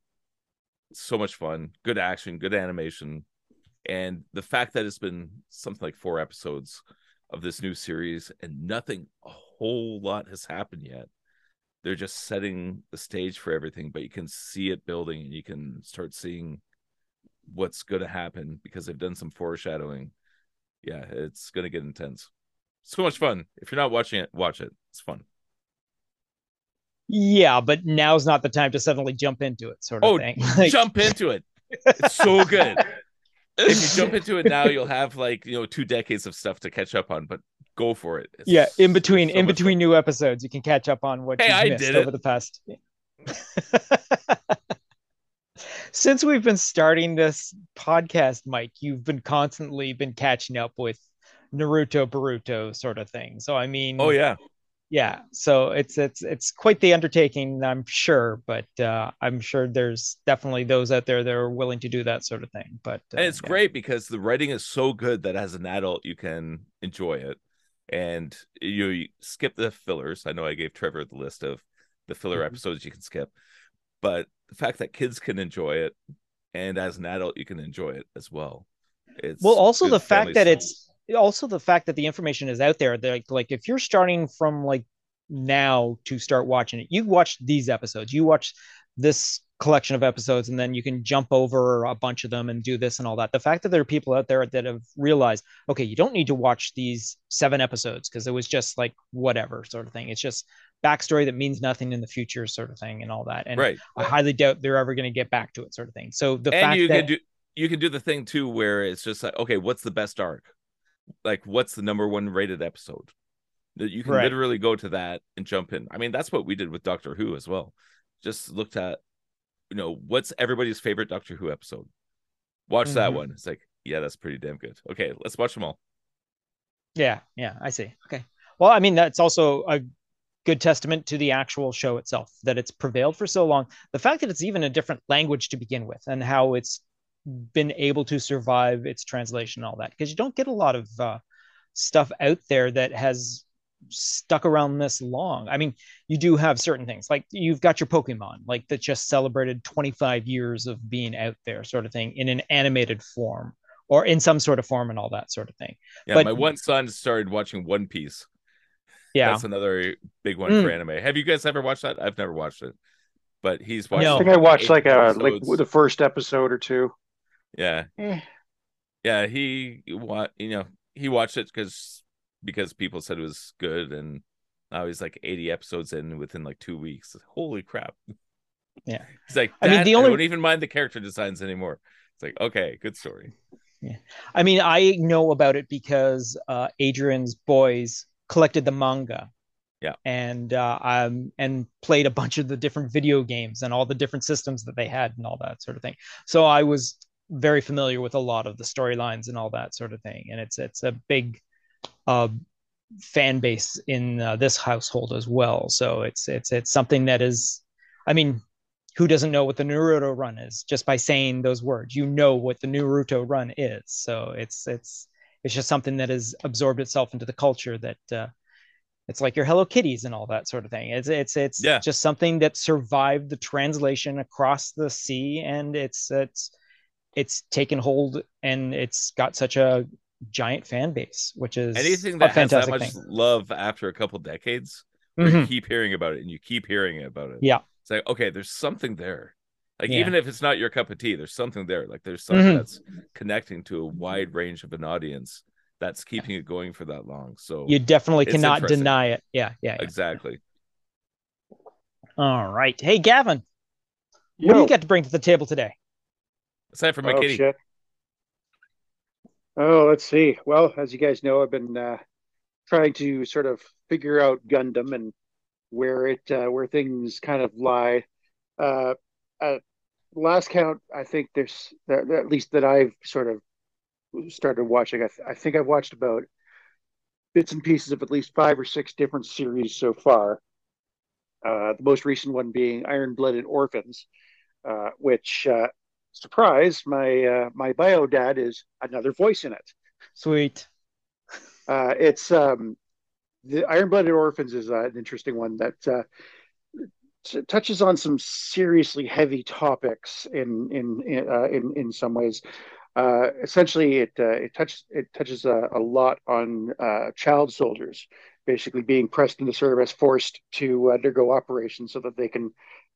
so much fun, good action, good animation, and the fact that it's been something like four episodes of this new series and nothing a whole lot has happened yet. They're just setting the stage for everything but you can see it building and you can start seeing what's going to happen because they've done some foreshadowing. Yeah it's going to get intense. So much fun. If you're not watching it watch it. It's fun yeah but now's not the time to suddenly jump into it sort of oh, thing like... jump into it it's so good if you jump into it now, you'll have like you know two decades of stuff to catch up on. But go for it. It's yeah, in between so in between new episodes, you can catch up on what Hey, you've I missed did over the past. Since we've been starting this podcast, Mike, you've been constantly been catching up with Naruto, Boruto sort of thing. So I mean. Oh yeah, yeah. So it's it's it's quite the undertaking, I'm sure, but uh, I'm sure there's definitely those out there that are willing to do that sort of thing. But uh, and it's yeah. great because the writing is so good that as an adult you can enjoy it, and you, you skip the fillers. I know I gave Trevor the list of the filler Mm-hmm. Mhm. episodes you can skip, but the fact that kids can enjoy it, and as an adult you can enjoy it as well. It's well also the fact that it's also the fact that the information is out there like, like if you're starting from like now to start watching it you watch these episodes. You watch this collection of episodes and then you can jump over a bunch of them and do this and all that. The fact that there are people out there that have realized okay you don't need to watch these seven episodes because it was just like whatever sort of thing. It's just backstory that means nothing in the future sort of thing and all that. And right. i highly doubt they're ever going to get back to it sort of thing. So the and fact you that can do you can do the thing too where it's just like okay what's the best arc like what's the number one rated episode that you can Right. literally go to that and jump in i mean that's what we did with doctor who as well just looked at you know what's everybody's favorite doctor who episode watch that Mhm. one it's like yeah that's pretty damn good okay let's watch them all Yeah, yeah, I see. Okay. Well, I mean, that's also a good testament to the actual show itself that it's prevailed for so long. The fact that it's even a different language to begin with and how it's been able to survive its translation and all that, because you don't get a lot of uh, stuff out there that has stuck around this long. I mean, you do have certain things like you've got your Pokemon, like that just celebrated 25 years of being out there, sort of thing, in an animated form or in some sort of form and all that sort of thing. yeah But- my one son started watching one piece Yeah. that's another big one Mm. for anime have you guys ever watched that i've never watched it but he's watched No. I think I watched like a like the first episode or two. Yeah Eh. yeah he wa- you know he watched it because because people said it was good and now he's like 80 episodes in within like two weeks holy crap Yeah. he's like I mean, the only- I don't even mind the character designs anymore it's like okay good story Yeah. I mean, I know about it because uh, Adrian's boys collected the manga. Yeah. And uh, um, and played a bunch of the different video games and all the different systems that they had and all that sort of thing. So I was very familiar with a lot of the storylines and all that sort of thing. And it's it's a big uh, fan base in uh, this household as well. So it's it's it's something that is, I mean, who doesn't know what the Naruto run is just by saying those words? You know what the Naruto run is. So it's it's it's just something that has absorbed itself into the culture that uh, it's like your Hello Kitties and all that sort of thing. It's it's it's Yeah. just something that survived the translation across the sea, and it's it's it's taken hold and it's got such a giant fan base, which is anything a that has that fantastic much thing. love after a couple decades where Mhm. you keep hearing about it and you keep hearing about it Yeah. it's like okay there's something there like Yeah. even if it's not your cup of tea there's something there like there's something Mhm. that's connecting to a wide range of an audience that's keeping it going for that long so You definitely cannot deny it. Yeah, yeah, yeah. exactly All right. Hey, Gavin, what do you got to bring to the table today? Aside from my Oh, kitty shit. Oh, let's see. Well, as you guys know, I've been uh, trying to sort of figure out Gundam and where it uh, where things kind of lie. Uh, at last count, I think there's at least that I've sort of started watching. I, th- I think I've watched about bits and pieces of at least five or six different series so far. Uh, the most recent one being Iron Blooded Orphans, uh, which uh, surprise, my uh, my bio dad is another voice in it. Sweet. Uh, it's um, the Iron Blooded Orphans is uh, an interesting one that uh, t- touches on some seriously heavy topics in in in uh, in, in some ways. Uh, essentially, it uh, it touches it touches a, a lot on uh, child soldiers, basically being pressed into service, forced to undergo operations so that they can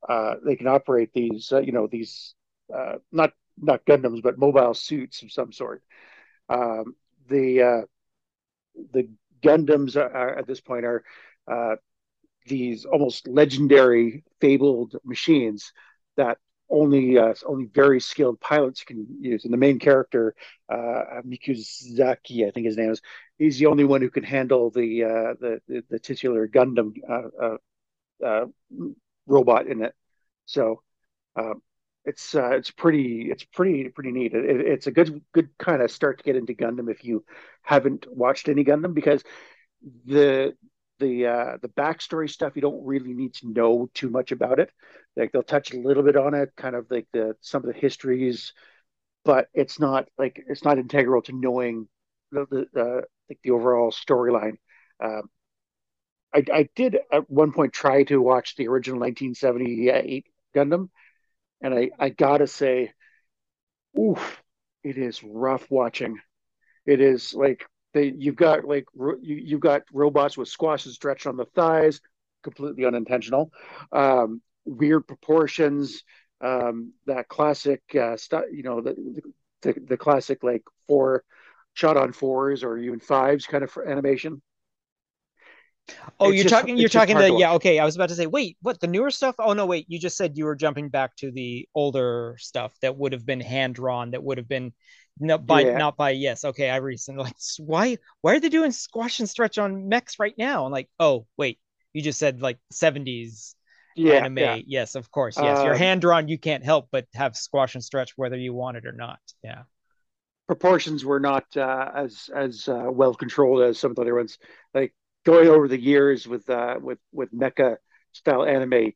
uh, they can operate these uh, you know these uh, not not Gundams but mobile suits of some sort. Um, the uh, the Gundams are, are at this point are uh, these almost legendary fabled machines that only uh, only very skilled pilots can use. And the main character, uh, Mikazuki, I think his name is, he's the only one who can handle the uh, the, the, the titular Gundam uh, robot in it. So um, it's uh, it's pretty it's pretty pretty neat. It, it's a good good kind of start to get into Gundam if you haven't watched any Gundam because the the uh, the backstory stuff you don't really need to know too much about it. Like they'll touch a little bit on it, kind of like the some of the histories, but it's not like it's not integral to knowing the the uh, like the overall storyline. Um, I, I did at one point try to watch the original 1978 Gundam, and I, I gotta say, oof, it is rough watching. It is like they you've got like you you've got robots with squashes stretched on the thighs, completely unintentional. Um, weird proportions. Um, that classic uh, you know, the, the the classic like four shot on fours or even fives kind of animation. Oh, it's you're just, talking. You're talking the yeah. Okay, I was about to say, wait, what the newer stuff? Oh no, wait. You just said you were jumping back to the older stuff that would have been hand drawn. That would have been not by yeah. not by yes. Okay, I recently like why why are they doing squash and stretch on mechs right now? I'm like, oh wait, you just said like 70s yeah, anime. Yeah. Yes, of course. Yes, um, you're hand drawn. You can't help but have squash and stretch whether you want it or not. Yeah. Proportions were not uh, as as uh, well controlled as some of the other ones. Like over the years with uh, with with mecha style anime,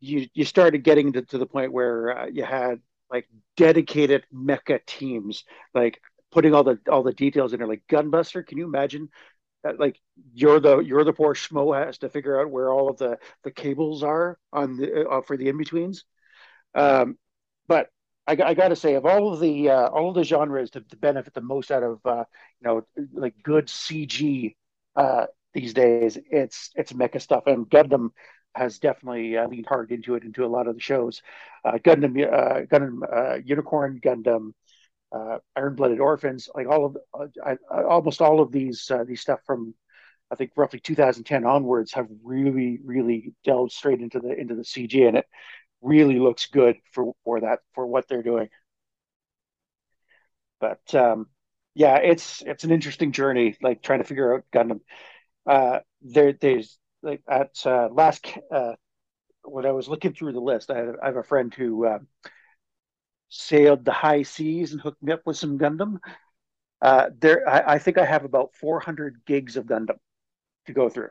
you you started getting to, to the point where uh, you had like dedicated mecha teams, like putting all the all the details in there. Like Gunbuster, can you imagine? That, like you're the you're the poor schmo has to figure out where all of the the cables are on the uh, for the in betweens. Um, but I, I got to say, of all of the uh, all of the genres to, to benefit the most out of uh, you know like good CG uh, these days. It's it's mecha stuff, and Gundam has definitely uh, leaned hard into it into a lot of the shows. Uh, Gundam, uh, Gundam, uh, Unicorn, Gundam, uh, Iron Blooded Orphans, like all of uh, almost all of these these stuff from I think roughly 2010 onwards have really really delved straight into the into the CG, and it really looks good for for that for what they're doing. But um, yeah, it's it's an interesting journey, like trying to figure out Gundam. Uh, there, there's like at uh, last uh, when I was looking through the list, I have, I have a friend who uh, sailed the high seas and hooked me up with some Gundam. Uh, there, I, I think I have about 400 gigs of Gundam to go through.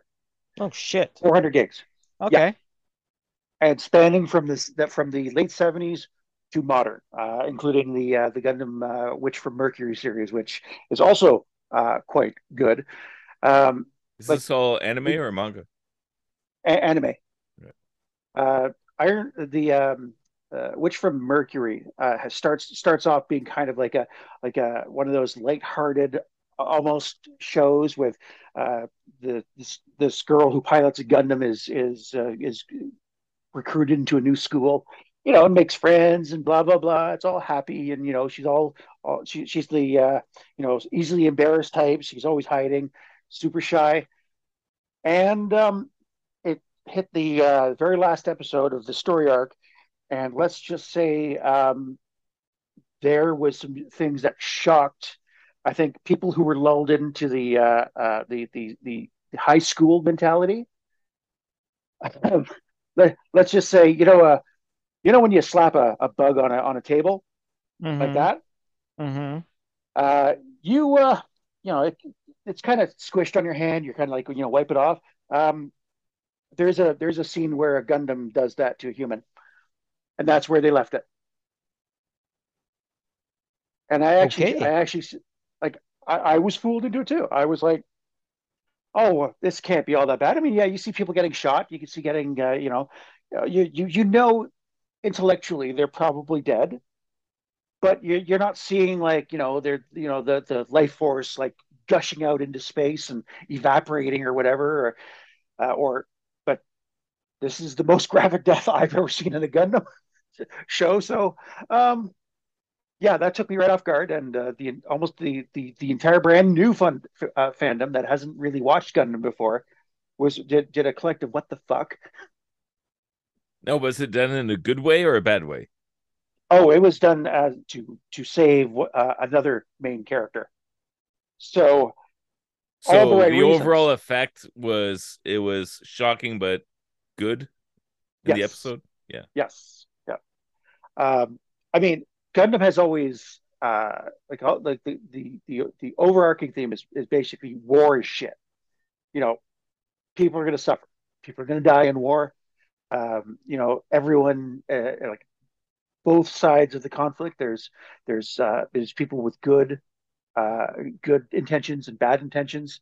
Oh shit! 400 gigs. Okay. Yeah. And spanning from this that from the late 70s to modern, uh, including the uh, the Gundam uh, Witch from Mercury series, which is also uh, quite good. Um, is this all anime or manga? A- anime. Right. Uh, Iron the um, uh, Witch from Mercury has starts starts off being kind of like a like a one of those light-hearted almost shows with the this, this girl who pilots a Gundam is is is recruited into a new school you know, and makes friends and blah blah blah. It's all happy, and you know, she's all, all she, she's the uh, you know easily embarrassed type. She's always hiding, super shy, and um, it hit the uh, very last episode of the story arc, and let's just say um, there was some things that shocked. I think people who were lulled into the uh, uh, the, the the high school mentality. Let, us just say, you know, uh, you know when you slap a, a bug on a on a table? Mm-hmm. like that? Mm-hmm. uh, you uh, you know it, it's kind of squished on your hand. You're kind of like you know wipe it off. Um, there's a there's a scene where a gundam does that to a human and that's where they left it. And i actually okay. i actually like I, I was fooled into it too. I was like oh this can't be all that bad. I mean yeah you see people getting shot. You can see getting uh, you know you you you know intellectually they're probably dead. But you're, you're not seeing like you know they're you know the the life force like gushing out into space and evaporating or whatever or uh, or but this is the most graphic death I've ever seen in a Gundam show. So um yeah that took me right off guard. And uh, the almost the, the the entire brand new fun uh, fandom that hasn't really watched Gundam before was did did a collective what the fuck No, was it done in a good way or a bad way? Oh, it was done as to to save uh, another main character. So, So All the the, right reasons. overall effect was it was shocking but good in the Yes. episode. yes, yeah. Um, I mean, Gundam has always uh, like all- like the, the the the overarching theme is is basically war is shit. You know, people are going to suffer. People are going to die in war. Um, you know, everyone uh, like both sides of the conflict. There's there's uh, there's people with good uh, good intentions and bad intentions,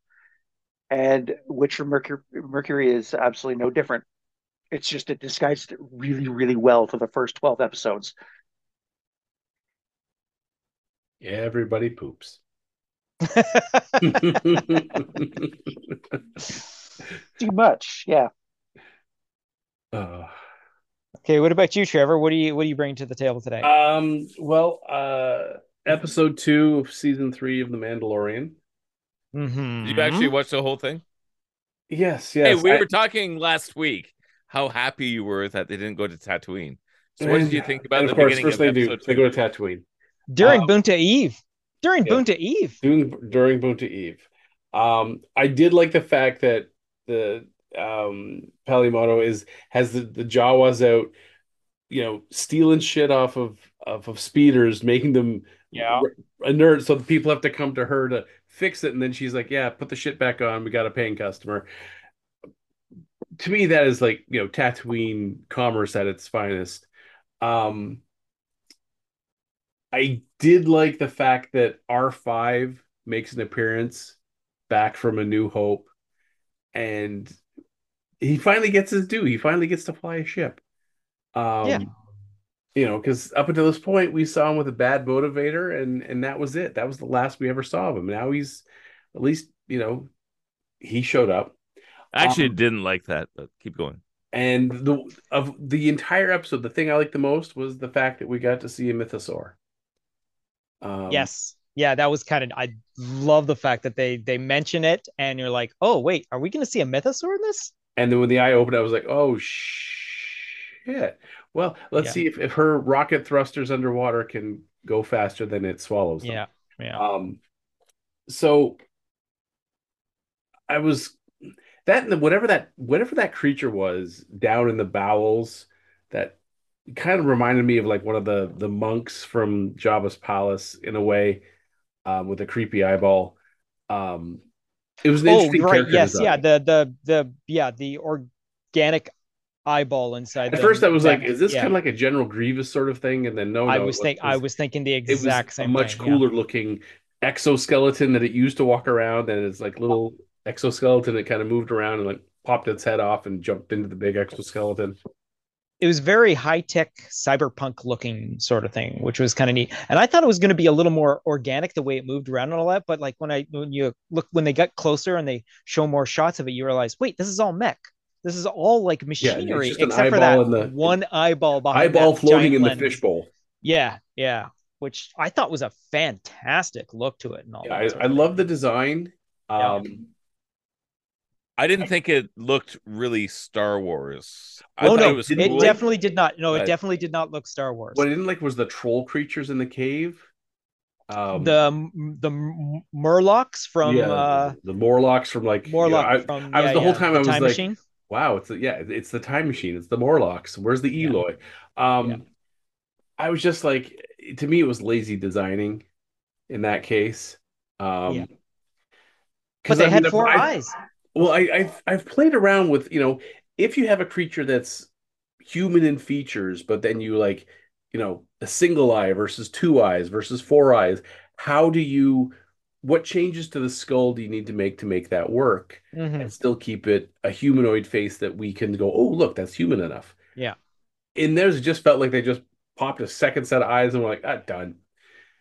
and Witcher Mercury Mercury is absolutely no different. It's just it disguised it really really well for the first twelve episodes. Everybody poops. Too much, yeah. Uh, okay, what about you, Trevor? What do you what do you bring to the table today? um. Well, uh, episode two of season three of The Mandalorian. Mhm. Did you actually watch the whole thing? Yes, yes. Hey, we I- were talking last week how happy you were that they didn't go to Tatooine. So what did you think about and the course, beginning first of they do. episode They go to Tatooine. during um, Boonta Eve. During yeah. Boonta Eve. Doing during Boonta Eve. Um, I did like the fact that the um Peli Motto is has the, the Jawas out, you know, stealing shit off of off of speeders, making them Yeah. inert, so the people have to come to her to fix it, and then she's like, "Yeah, put the shit back on. We got a paying customer." To me, that is like you know Tatooine commerce at its finest. Um, I did like the fact that R5 makes an appearance back from A New Hope, and he finally gets his due. He finally gets to fly a ship. Um, Yeah. You know, because up until this point, we saw him with a bad motivator, and and that was it. That was the last we ever saw of him. Now he's at least you know he showed up, I actually Um, didn't like that, but keep going. and the of the entire episode, the thing I liked the most was the fact that we got to see a mythosaur. Um, yes. Yeah, that was kind of I love the fact that they they mention it and you're like, "Oh, wait, are we going to see a mythosaur in this?" And then when the eye opened, I was like, oh shit. Well, let's Yeah. see if, if her rocket thrusters underwater can go faster than it swallows them. Yeah. Yeah. Um, so I was that and whatever that whatever that creature was down in the bowels that kind of reminded me of like one of the the monks from Jabba's palace in a way, um, with a creepy eyeball. Um, it was an Oh, interesting right. character Yes, design. yeah, the the the yeah, the organic eyeball inside At first, I was that- like, "Is this yeah. kind of like a General Grievous sort of thing?" And then no, I no, was it think I was thinking the it was exact a same much thing, yeah. cooler looking exoskeleton that it used to walk around, and it's like little exoskeleton that kind of moved around and like popped its head off and jumped into the big exoskeleton. It was very high tech cyberpunk looking sort of thing, which was kind of neat. And I thought it was going to be a little more organic the way it moved around and all that. But like when I when you look when they got closer and they show more shots of it, you realize, wait, this is all mech. This is all like machinery, an except for that the- one eyeball behind Eyeball floating in the fishbowl. Yeah, yeah. Which I thought was a fantastic look to it and all Yeah, that. I, I love the design. Yeah. Um, I didn't think it looked really Star Wars. I Oh thought no, it was it cool. definitely did not. No, it definitely did not look Star Wars. what I didn't like was the troll creatures in the cave. Um, the the M- Murlocs from yeah, uh the Morlocks from like you know, Morlock I- from I was yeah, the whole yeah, time I was Time like, Machine. Wow, it's the, yeah, it's the time machine. It's the Morlocks. Where's the Yeah. Eloi? Um, Yeah. I was just like, to me, it was lazy designing in that case. Um, Yeah. 'cause But they I had mean, four I- eyes. Well, I, I've I've played around with you know if you have a creature that's human in features, but then you like you know a single eye versus two eyes versus four eyes. How do you? What changes to the skull do you need to make to make that work? Mhm. and still keep it a humanoid face that we can go, oh, look, that's human enough. Yeah. In theirs, it just felt like they just popped a second set of eyes and were like, ah, done.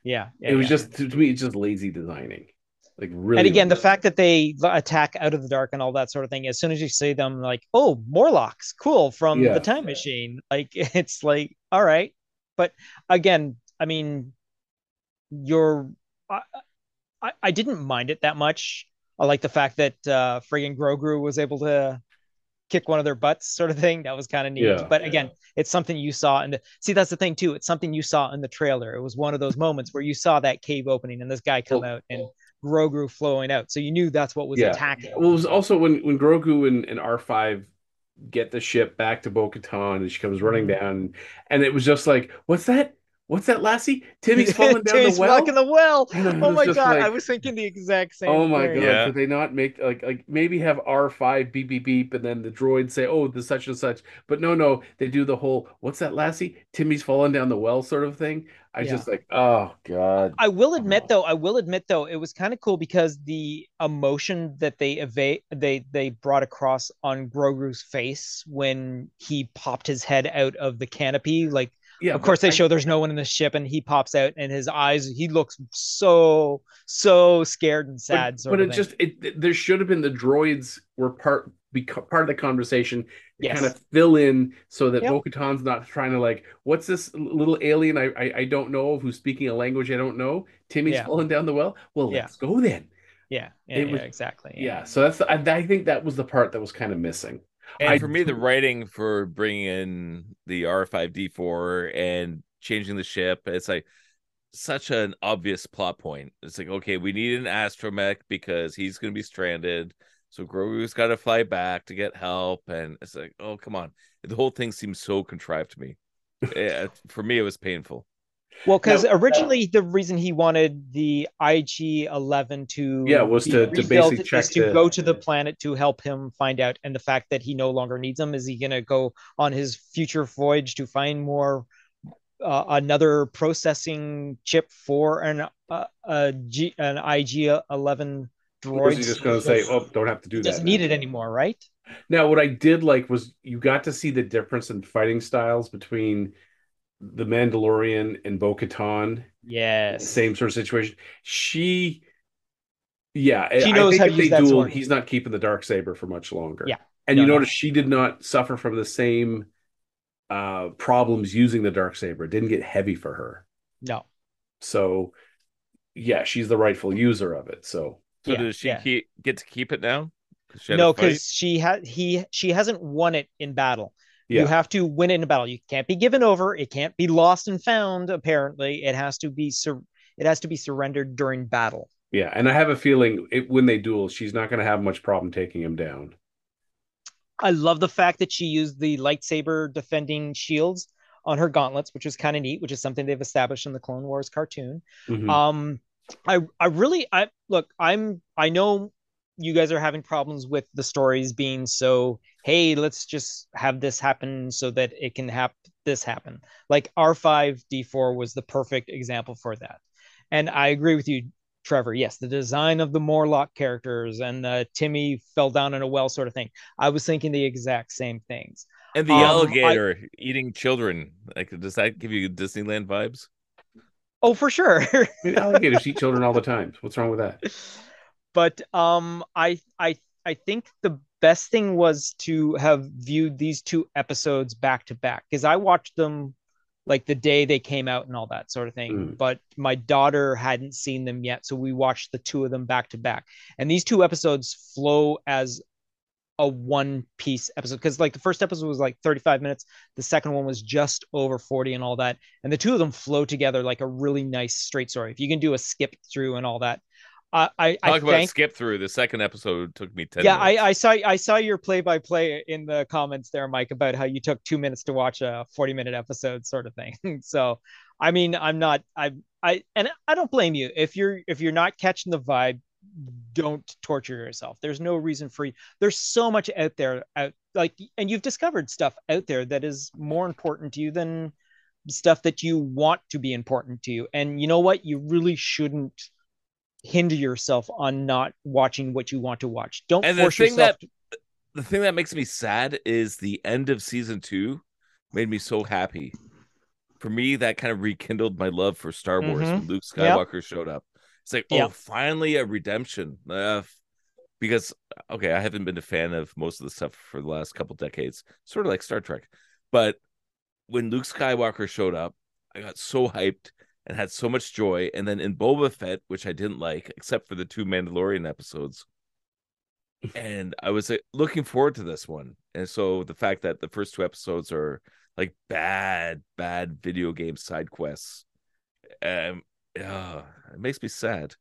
Yeah, yeah, it was yeah. just, to me, it's just lazy designing. Like, really. and again, the fact that they attack out of the dark and all that sort of thing. As soon as you see them, like, oh, Morlocks, cool from Yeah. the Time Machine. Like, it's like, all right, but again, I mean, you're, I, I, I didn't mind it that much. I like the fact that uh, friggin' Grogu was able to kick one of their butts sort of thing. That was kind of neat. Yeah. But again, it's something you saw and see that's the thing too. It's something you saw in the trailer. It was one of those moments where you saw that cave opening and this guy come Well- out and Grogu flowing out. So you knew that's what was Yeah. attacking. Well, it was also when when Grogu and, and R five get the ship back to Bo Katan and she comes running Mm-hmm. down, and it was just like, what's that? What's that, Lassie? Timmy's falling down Timmy's the well. stuck in the well. Oh my god, like, I was thinking the exact same. Thing. Oh my thing. god! Yeah. Could they not make like like maybe have R five beep beep beep and then the droid say, "Oh, the such and such," but no, no, they do the whole "What's that, Lassie? Timmy's falling down the well" sort of thing. I Yeah. just like, oh god. I will admit oh. though, I will admit though, it was kind of cool because the emotion that they evade they they brought across on Grogu's face when he popped his head out of the canopy, like Yeah, of course they I- show there's no one in the ship and he pops out and his eyes he looks so so scared and sad but, but it thing. just it there should have been the droids were part beca- part of the conversation to Yes. kind of fill in so that Yep. Bo-Katan's not trying to like what's this little alien I, I I don't know who's speaking a language I don't know Timmy's Yeah. falling down the well well Yeah. let's go then yeah, yeah, yeah, was- exactly. yeah so that's I, I think that was the part that was kind of missing And I for me, the writing for bringing in the R5D4 and changing the ship, it's like such an obvious plot point. It's like, okay, we need an astromech because he's going to be stranded. So Grogu's got to fly back to get help. And it's like, oh, come on. The whole thing seems so contrived to me. Yeah, for me, it was painful. Well, because Now- originally the reason he wanted the IG Eleven to Yeah, was to- to basically check to the- go to the planet to help him find out, and the fact that he no longer needs them. Is he going to go on his future voyage to find more uh, another processing chip for an uh, a G, an IG Eleven droid? or is he just going to say oh don't have to do he that doesn't now? need it anymore, right? Now, what I did like was you got to see the difference in fighting styles between the Mandalorian and Bo Katan. Yes. Same sort of situation. She, yeah, I- She I knows think how to if they use that duel, he's not keeping the dark saber for much longer. Yeah. and No, you no. notice she did not suffer from the same uh problems using the dark saber. It didn't get heavy for her. No. So, yeah, she's the rightful user of it. So, So Yeah, does she yeah. keep, get to keep it now? 'Cause she No, because she had he she hasn't won it in battle. Yeah, You have to win it in a battle. You can't be given over. It can't be lost and found. Apparently, it has to be sur- it has to be surrendered during battle. yeah, and I have a feeling it, when they duel, she's not going to have much problem taking him down. I love the fact that she used the lightsaber defending shields on her gauntlets, which is kind of neat, which is something they've established in the Clone Wars cartoon. Mhm. Um, I I really I look. I'm I know you guys are having problems with the stories being so. Hey, let's just have this happen so that it can have this happen. Like R five D four was the perfect example for that, and I agree with you, Trevor. Yes, the design of the Morlock characters and the Timmy fell down in a well sort of thing. I was thinking the exact same things. And the Um, alligator eating children. Like, does that give you Disneyland vibes? Oh, for sure. I mean, alligators eat children all the time. What's wrong with that? but um i i i think the best thing was to have viewed these two episodes back to back because i watched them like the day they came out and all that sort of thing Mm. but my daughter hadn't seen them yet so we watched the two of them back to back and these two episodes flow as a one piece episode because like the first episode was like 35 minutes the second one was just over 40 and all that and the two of them flow together like a really nice straight story if you can do a skip through and all that I, I Talk about thank skip through. The second episode took me 10 yeah, I, minutes. I saw I saw your play by play in the comments there, Mike, about how you took two minutes to watch a 40 minute episode sort of thing. so I mean I'm not I I and I don't blame you. If you're if you're not catching the vibe, don't torture yourself. There's no reason for you. There's so much out there out like and you've discovered stuff out there that is more important to you than stuff that you want to be important to you. And you know what? You really shouldn't hinder yourself on not watching what you want to watch. Don't And the force thing yourself. that- the thing that makes me sad is the end of season two made me so happy. For me, that kind of rekindled my love for Star Wars Mhm. when Luke Yep. Skywalker showed up. It's like, oh, Yep. finally a redemption. Uh, because okay, I haven't been a fan of most of the stuff for the last couple decades, sort of like Star Trek. But when Luke Skywalker showed up, I got so hyped and had so much joy. And then in Boba Fett, which I didn't like, except for the two Mandalorian episodes, and I was like, looking forward to this one. And so the fact that the first two episodes are like bad, bad video game side quests, um, yeah, it makes me sad.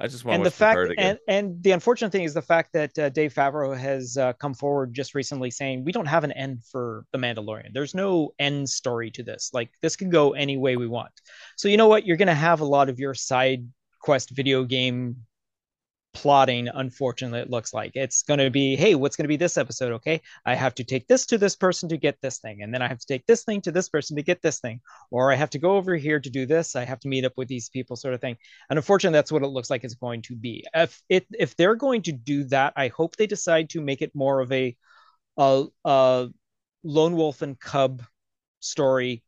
I just want and to the fact again. and, and the unfortunate thing is the fact that uh, Dave Favreau has uh, come forward just recently saying we don't have an end for the Mandalorian. There's no end story to this. Like this can go any way we want. So you know what? You're going to have a lot of your side quest video game plotting unfortunately it looks like. It's going to be hey what's going to be this episode okay? I have to take this to this person to get this thing and then i have to take this thing to this person to get this thing or i have to go over here to do this i have to meet up with these people sort of thing. And unfortunately that's what it looks like it's going to be. If it if they're going to do that i hope they decide to make it more of a a, a lone wolf and cub story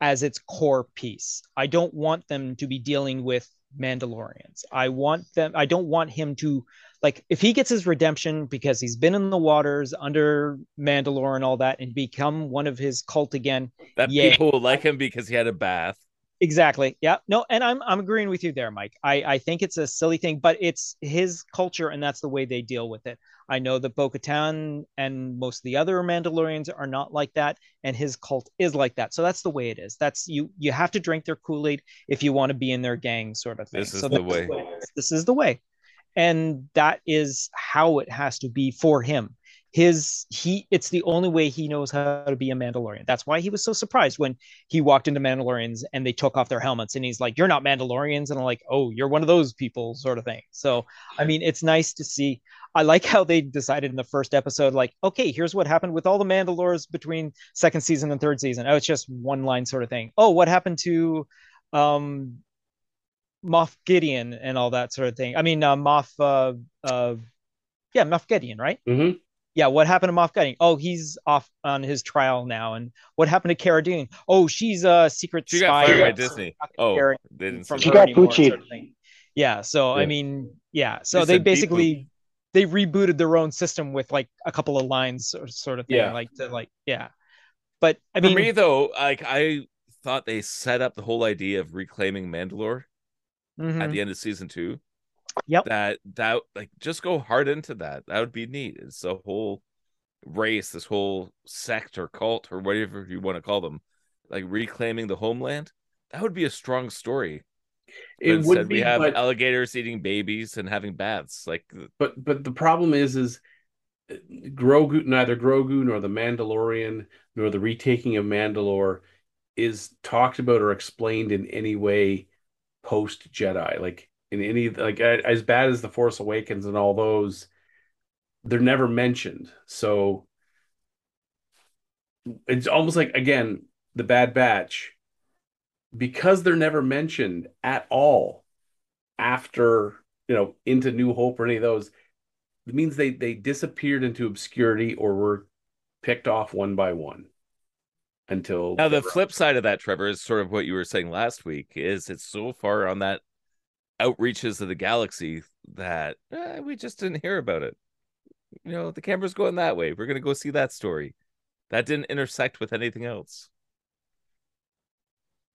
as its core piece. I don't want them to be dealing with Mandalorians. I want them. I don't want him to like if he gets his redemption because he's been in the waters under Mandalore and all that, and become one of his cult again. That yeah. people will like him because he had a bath. Exactly. Yeah. No, and I'm I'm agreeing with you there, Mike. I I think it's a silly thing, but it's his culture, and that's the way they deal with it. I know that Bo-Katan and most of the other Mandalorians are not like that, and his cult is like that. So that's the way it is. That's you. You have to drink their Kool Aid if you want to be in their gang, sort of thing. This is so the way. This is the way, and that is how it has to be for him his he it's the only way he knows how to be a mandalorian that's why he was so surprised when he walked into mandalorians and they took off their helmets and he's like you're not mandalorians and i'm like oh you're one of those people sort of thing so i mean it's nice to see i like how they decided in the first episode like okay here's what happened with all the mandalores between second season and third season oh it's just one line sort of thing oh what happened to um moff gideon and all that sort of thing i mean uh, moff uh, uh yeah moff gideon right mm-hmm yeah, what happened to Moff Gideon? Oh, he's off on his trial now. And what happened to Cara Dune? Oh, she's a secret she spy. Got fired by Disney. Oh, they didn't from she got Gucci. Sort of yeah, so yeah. I mean, yeah, so they, they basically they rebooted their own system with like a couple of lines or sort of thing, yeah. like to like yeah. But I mean, for me though, like I thought they set up the whole idea of reclaiming Mandalore mm-hmm. at the end of season two Yep. That that like just go hard into that. That would be neat. It's a whole race, this whole sect or cult or whatever you want to call them, like reclaiming the homeland. That would be a strong story. It would be. We have but... alligators eating babies and having baths. Like, but but the problem is, is uh, Grogu, neither Grogu nor the Mandalorian nor the retaking of Mandalore is talked about or explained in any way post Jedi. Like in any like as bad as the Force Awakens and all those, they're never mentioned. So it's almost like again the Bad Batch because they're never mentioned at all after you know into New Hope or any of those. It means they they disappeared into obscurity or were picked off one by one until now the flip side of that trevor is sort of what you were saying last week is it's so far on that outreaches of the galaxy that eh, we just didn't hear about it. You know, the camera's going that way. We're gonna go see that story. That didn't intersect with anything else.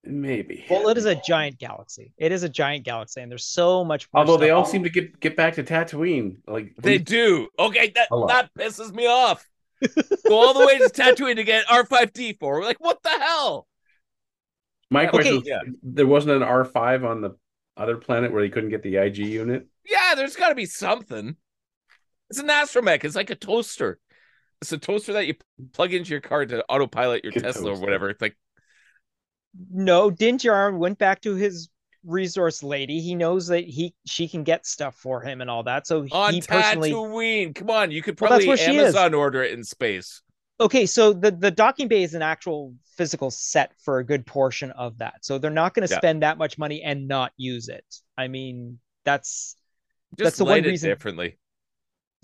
Maybe. Well, it is a giant galaxy. It is a giant galaxy, and there's so much. Although they all seem to get get back to Tatooine, like they do. Okay, that that pisses me off. go all the way to Tatooine to get R five D four. Like, what the hell? My question: okay. was, there wasn't an R five on the other planet where they couldn't get the IG unit? Yeah, there's got to be something. It's an astromech. It's like a toaster. It's a toaster that you plug into your car to autopilot your Get Tesla toaster. or whatever. It's like no. Din Djarin went back to his resource lady. He knows that he she can get stuff for him and all that. So on he personally... Tatooine, come on, you could probably well, Amazon order it in space okay so the the docking bay is an actual physical set for a good portion of that so they're not going to yeah. spend that much money and not use it i mean that's just that's the one reason differently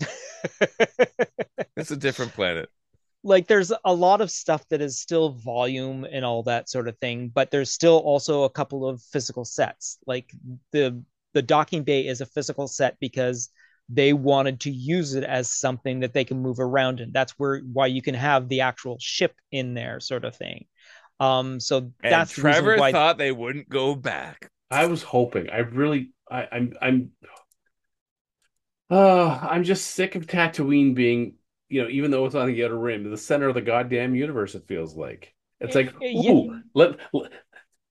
it's a different planet like there's a lot of stuff that is still volume and all that sort of thing but there's still also a couple of physical sets. Like the the docking bay is a physical set because they wanted to use it as something that they can move around and that's where why you can have the actual ship in there sort of thing. Um so and that's trevor why... thought they wouldn't go back. I was hoping. I really i i'm i'm Oh, I'm just sick of Tatooine being, you know, even though it's on the outer rim, the center of the goddamn universe. It feels like it's like, ooh, let, let-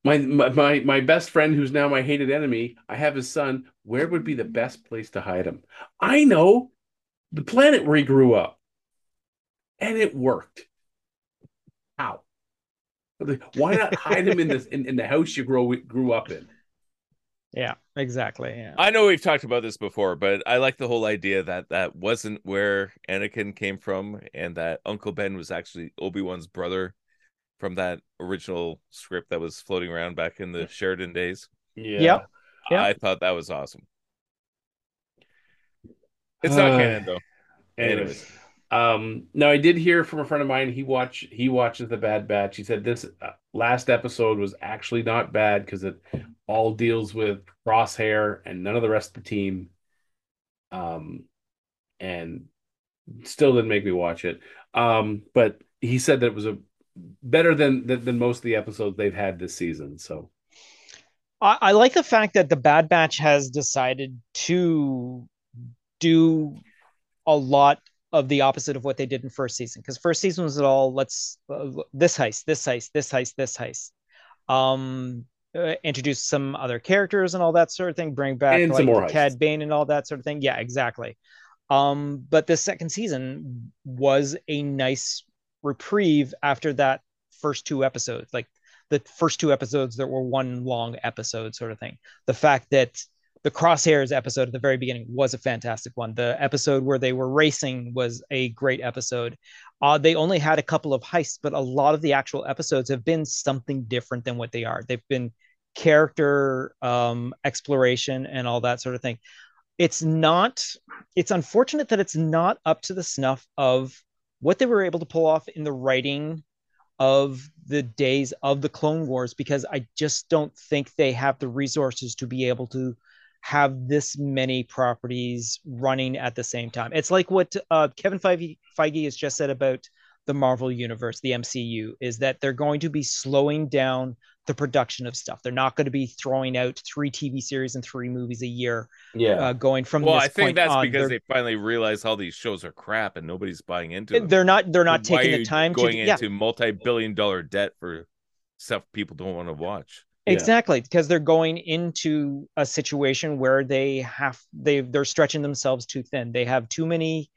my, my my my best friend, who's now my hated enemy. I have his son. Where would be the best place to hide him? I know, the planet where he grew up, and it worked. How? Why not hide him in this in, in the house you grow grew up in? Yeah, exactly. Yeah. I know we've talked about this before, but I like the whole idea that that wasn't where Anakin came from, and that Uncle Ben was actually Obi Wan's brother from that original script that was floating around back in the Sheridan days. Yeah. Yep. Yeah. I thought that was awesome. It's not Uh, canon though. Anyways, um, now I did hear from a friend of mine. He watch he watches the Bad Batch. He said this uh, last episode was actually not bad because it all deals with Crosshair and none of the rest of the team. Um, and still didn't make me watch it. Um, but he said that it was a better than than, than most of the episodes they've had this season. So I, I like the fact that the Bad Batch has decided to do a lot of the opposite of what they did in first season because first season was all let's uh, this heist this heist this heist this heist. Um uh, introduce some other characters and all that sort of thing bring back And like more Cad heists. Bane and all that sort of thing. Yeah exactly. Um but the second season was a nice reprieve after that first two episodes like the first two episodes that were one long episode sort of thing. The fact that the crosshairs episode at the very beginning was a fantastic one. The episode where they were racing was a great episode. Uh, they only had a couple of heists but a lot of the actual episodes have been something different than what they are. They've been character um, exploration and all that sort of thing. It's not it's unfortunate that it's not up to the snuff of what they were able to pull off in the writing of the days of the clone wars because i just don't think they have the resources to be able to have this many properties running at the same time it's like what uh, kevin feige, feige has just said about the marvel universe the mcu is that they're going to be slowing down the production of stuff they're not going to be throwing out three tv series and three movies a year yeah, uh, going from Well, this I think point that's on. because they're, they finally realized all these shows are crap and nobody's buying into them. they're not they're not Why taking the time going to yeah into multi-billion-dollar debt for stuff people don't want to watch. Yeah. Exactly, because they're going into a situation where they have they they're stretching themselves too thin. They have too many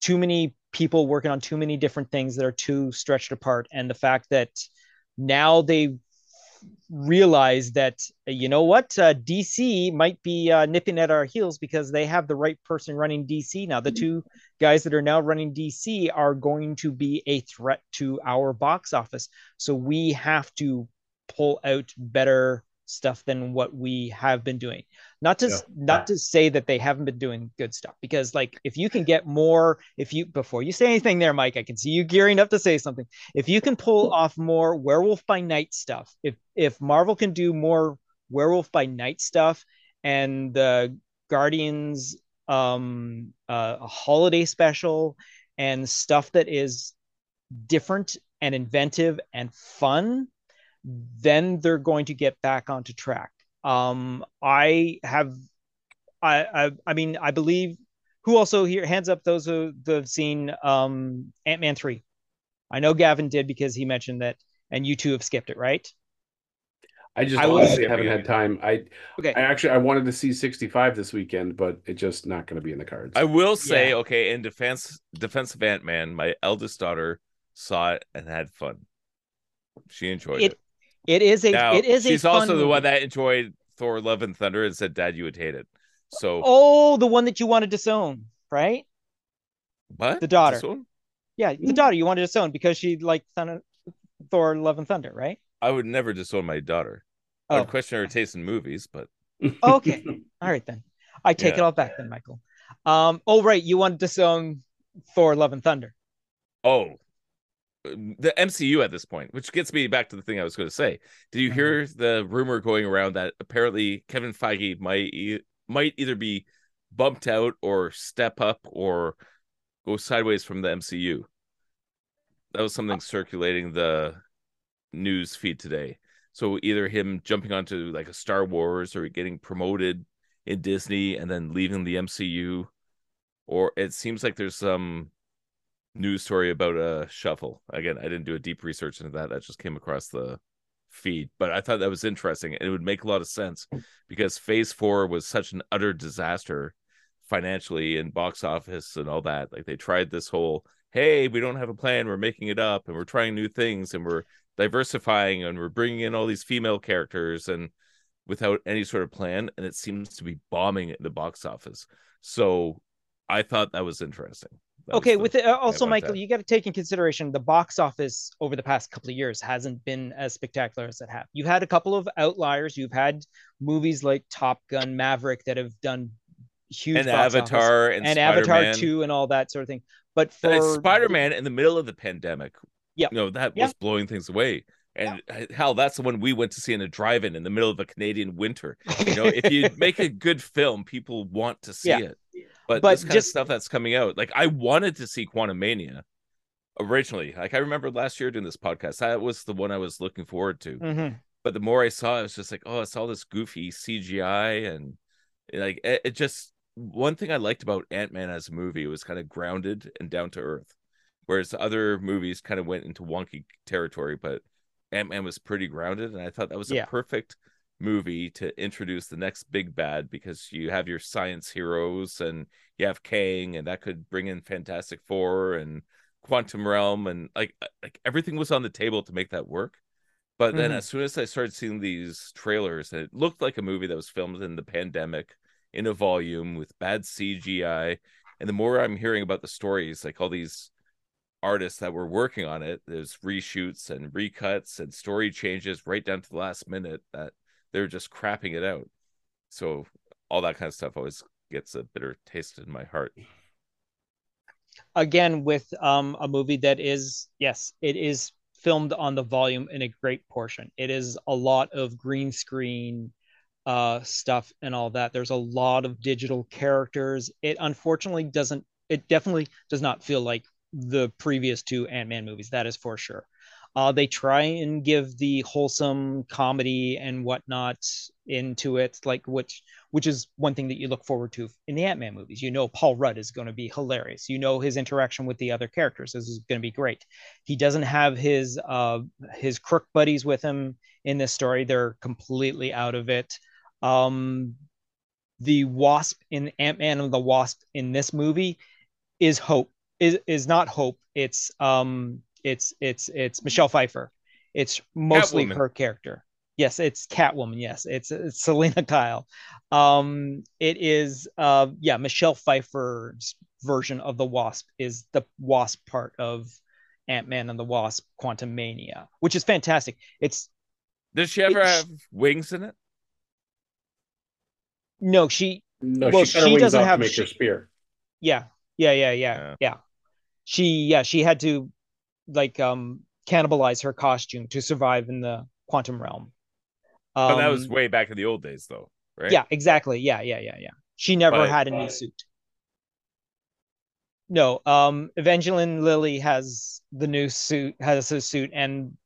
too many people working on too many different things that are too stretched apart and the fact that now they realize that you know what uh, DC might be uh, nipping at our heels because they have the right person running DC now. The two guys that are now running DC are going to be a threat to our box office. So we have to pull out better stuff than what we have been doing. Not to Yeah. not to say that they haven't been doing good stuff because like if you can get more if you before you say anything there Mike, I can see you gearing up to say something. If you can pull off more Werewolf by Night stuff, if if Marvel can do more Werewolf by Night stuff and the Guardians um uh, a holiday special and stuff that is different and inventive and fun then they're going to get back onto track um i have i i, I mean i believe who also here hands up those who have seen um ant-man 3 i know gavin did because he mentioned that and you two have skipped it right I just I was- honestly haven't had time. I okay I actually I wanted to see 65 this weekend, but it's just not going to be in the cards. I will say, Yeah. okay, in defense defense of Ant Man, my eldest daughter saw it and had fun. She enjoyed it. It- it is a now, it is she's a fun also the movie. one that enjoyed Thor: Love and Thunder and said, "Dad, you would hate it." So oh the one that you wanted to disown right what? the daughter. Yeah the daughter you wanted to disown because she liked Thunder, thor love and thunder right I would never disown my daughter. Oh. I'd question her taste in movies, but okay all right then i take Yeah. it all back then michael um oh right you wanted to disown thor love and thunder oh, the MCU at this point, which gets me back to the thing I was going to say. Did you hear mm-hmm. the rumor going around that apparently Kevin Feige might e- might either be bumped out or step up or go sideways from the MCU? That was something uh, circulating the news feed today. So either him jumping onto like a Star Wars or getting promoted in Disney and then leaving the MCU, or it seems like there's some news story about a shuffle. Again, I didn't do a deep research into that. That just came across the feed, but I thought that was interesting. It would make a lot of sense because Phase Four was such an utter disaster financially and box office and all that. Like they tried this whole, hey, we don't have a plan, we're making it up, and we're trying new things, and we're diversifying, and we're bringing in all these female characters, and without any sort of plan, and it seems to be bombing at the box office. So I thought that was interesting. That okay, with it, uh, also, Michael, that. you got to take in consideration the box office over the past couple of years hasn't been as spectacular as it have. You've had a couple of outliers. You've had movies like Top Gun, Maverick that have done huge and Avatar and, and Avatar two and all that sort of thing. But for Spider-Man in the middle of the pandemic. yeah, You know, that Yeah. was blowing things away. And uh, hell, that's the one we went to see in a drive-in in the middle of a Canadian winter. You know, if you make a good film, people want to see Yeah. it. But, But just- stuff that's coming out, like I wanted to see Quantumania originally. Like I remember last year doing this podcast, that was the one I was looking forward to. Mhm. But the more I saw, it was just like, oh, it's all this goofy CGI and like it, it just one thing I liked about Ant Man as a movie was kind of grounded and down to earth, whereas other movies kind of went into wonky territory. But Ant Man was pretty grounded, and I thought that was a perfect movie to introduce the next big bad because you have your science heroes and you have Kang, and that could bring in Fantastic Four and Quantum Realm, and like uh, like everything was on the table to make that work. But then Mhm. as soon as I started seeing these trailers, and it looked like a movie that was filmed in the pandemic in a volume with bad CGI. And the more I'm hearing about the stories, like all these artists that were working on it, there's reshoots and recuts and story changes right down to the last minute that they're just crapping it out. So all that kind of stuff always gets a bitter taste in my heart. again with um a movie that is yes it is filmed on the volume in a great portion it is a lot of green screen uh stuff and all that there's a lot of digital characters it unfortunately doesn't it definitely does not feel like the previous two ant-man movies that is for sure uh they try and give the wholesome comedy and whatnot into it like which which is one thing that you look forward to in the Ant-Man movies. You know Paul Rudd is going to be hilarious. You know his interaction with the other characters is going to be great. He doesn't have his uh his crook buddies with him in this story. They're completely out of it. Um the Wasp in Ant-Man and the Wasp in this movie is Hope is is not Hope. It's um it's it's it's Michelle Pfeiffer. It's mostly Catwoman. her character. Yes, it's Catwoman. Yes, it's, it's Selina Kyle. Um, it is uh yeah, Michelle Pfeiffer's version of the Wasp is the Wasp part of Ant-Man and the Wasp Quantumania, which is fantastic. It's Does she ever It's- have wings in it? no, she No, Well, she she doesn't have to make she- her spear. yeah, yeah, yeah, yeah, Yeah. yeah. She yeah, she had to like um cannibalize her costume to survive in the quantum realm. Oh, that was Um, way back in the old days, though, right? Yeah, exactly. Yeah, yeah, yeah, yeah. She never But- had a new suit. No, um, Evangeline Lilly has the new suit, has a suit, and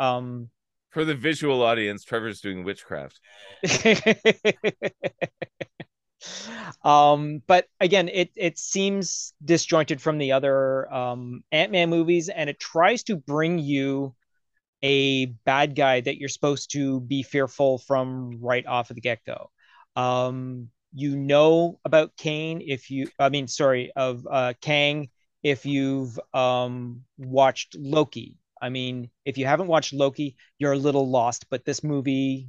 um, For the visual audience, Trevor's doing witchcraft. um, but again, it it seems disjointed from the other um Ant-Man movies, and it tries to bring you a bad guy that you're supposed to be fearful from right off of the get-go. Um, you know about Kane if you, I mean, sorry, of uh, Kang if you've um, watched Loki. I mean, if you haven't watched Loki, you're a little lost, but this movie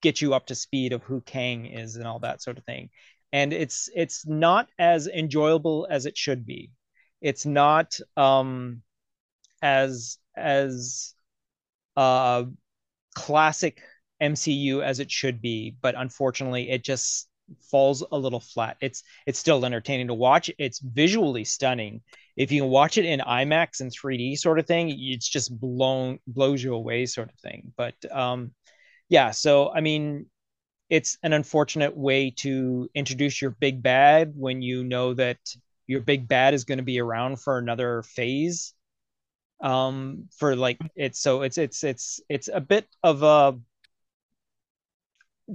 gets you up to speed of who Kang is and all that sort of thing. And it's it's not as enjoyable as it should be. It's not um, as as uh, classic MCU as it should be, but unfortunately, it just falls a little flat. It's it's still entertaining to watch. It's visually stunning. If you can watch it in IMAX and 3D sort of thing, it's just blown blows you away sort of thing. But um, yeah, so I mean, it's an unfortunate way to introduce your big bad when you know that your big bad is going to be around for another phase um for like it's so it's it's it's it's a bit of a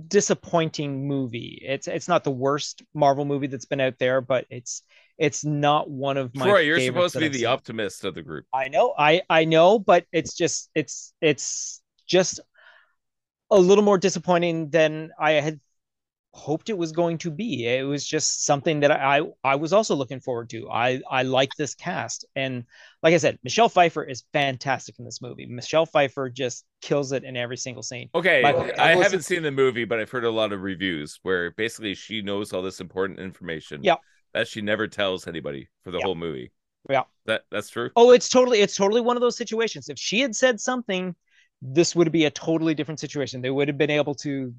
disappointing movie. It's it's not the worst Marvel movie that's been out there, but it's it's not one of my. Troy, you're supposed to be I've the seen. optimist of the group. I know, I I know, but it's just it's it's just a little more disappointing than I had hoped it was going to be. It was just something that I I was also looking forward to. I I like this cast, and like I said, Michelle Pfeiffer is fantastic in this movie. Michelle Pfeiffer just kills it in every single scene. Okay, Michael, I haven't seen the movie, but I've heard a lot of reviews where basically she knows all this important information. Yeah. That she never tells anybody for the Yeah. whole movie. Yeah. That that's true. Oh, it's totally it's totally one of those situations. If she had said something, this would be a totally different situation. They would have been able to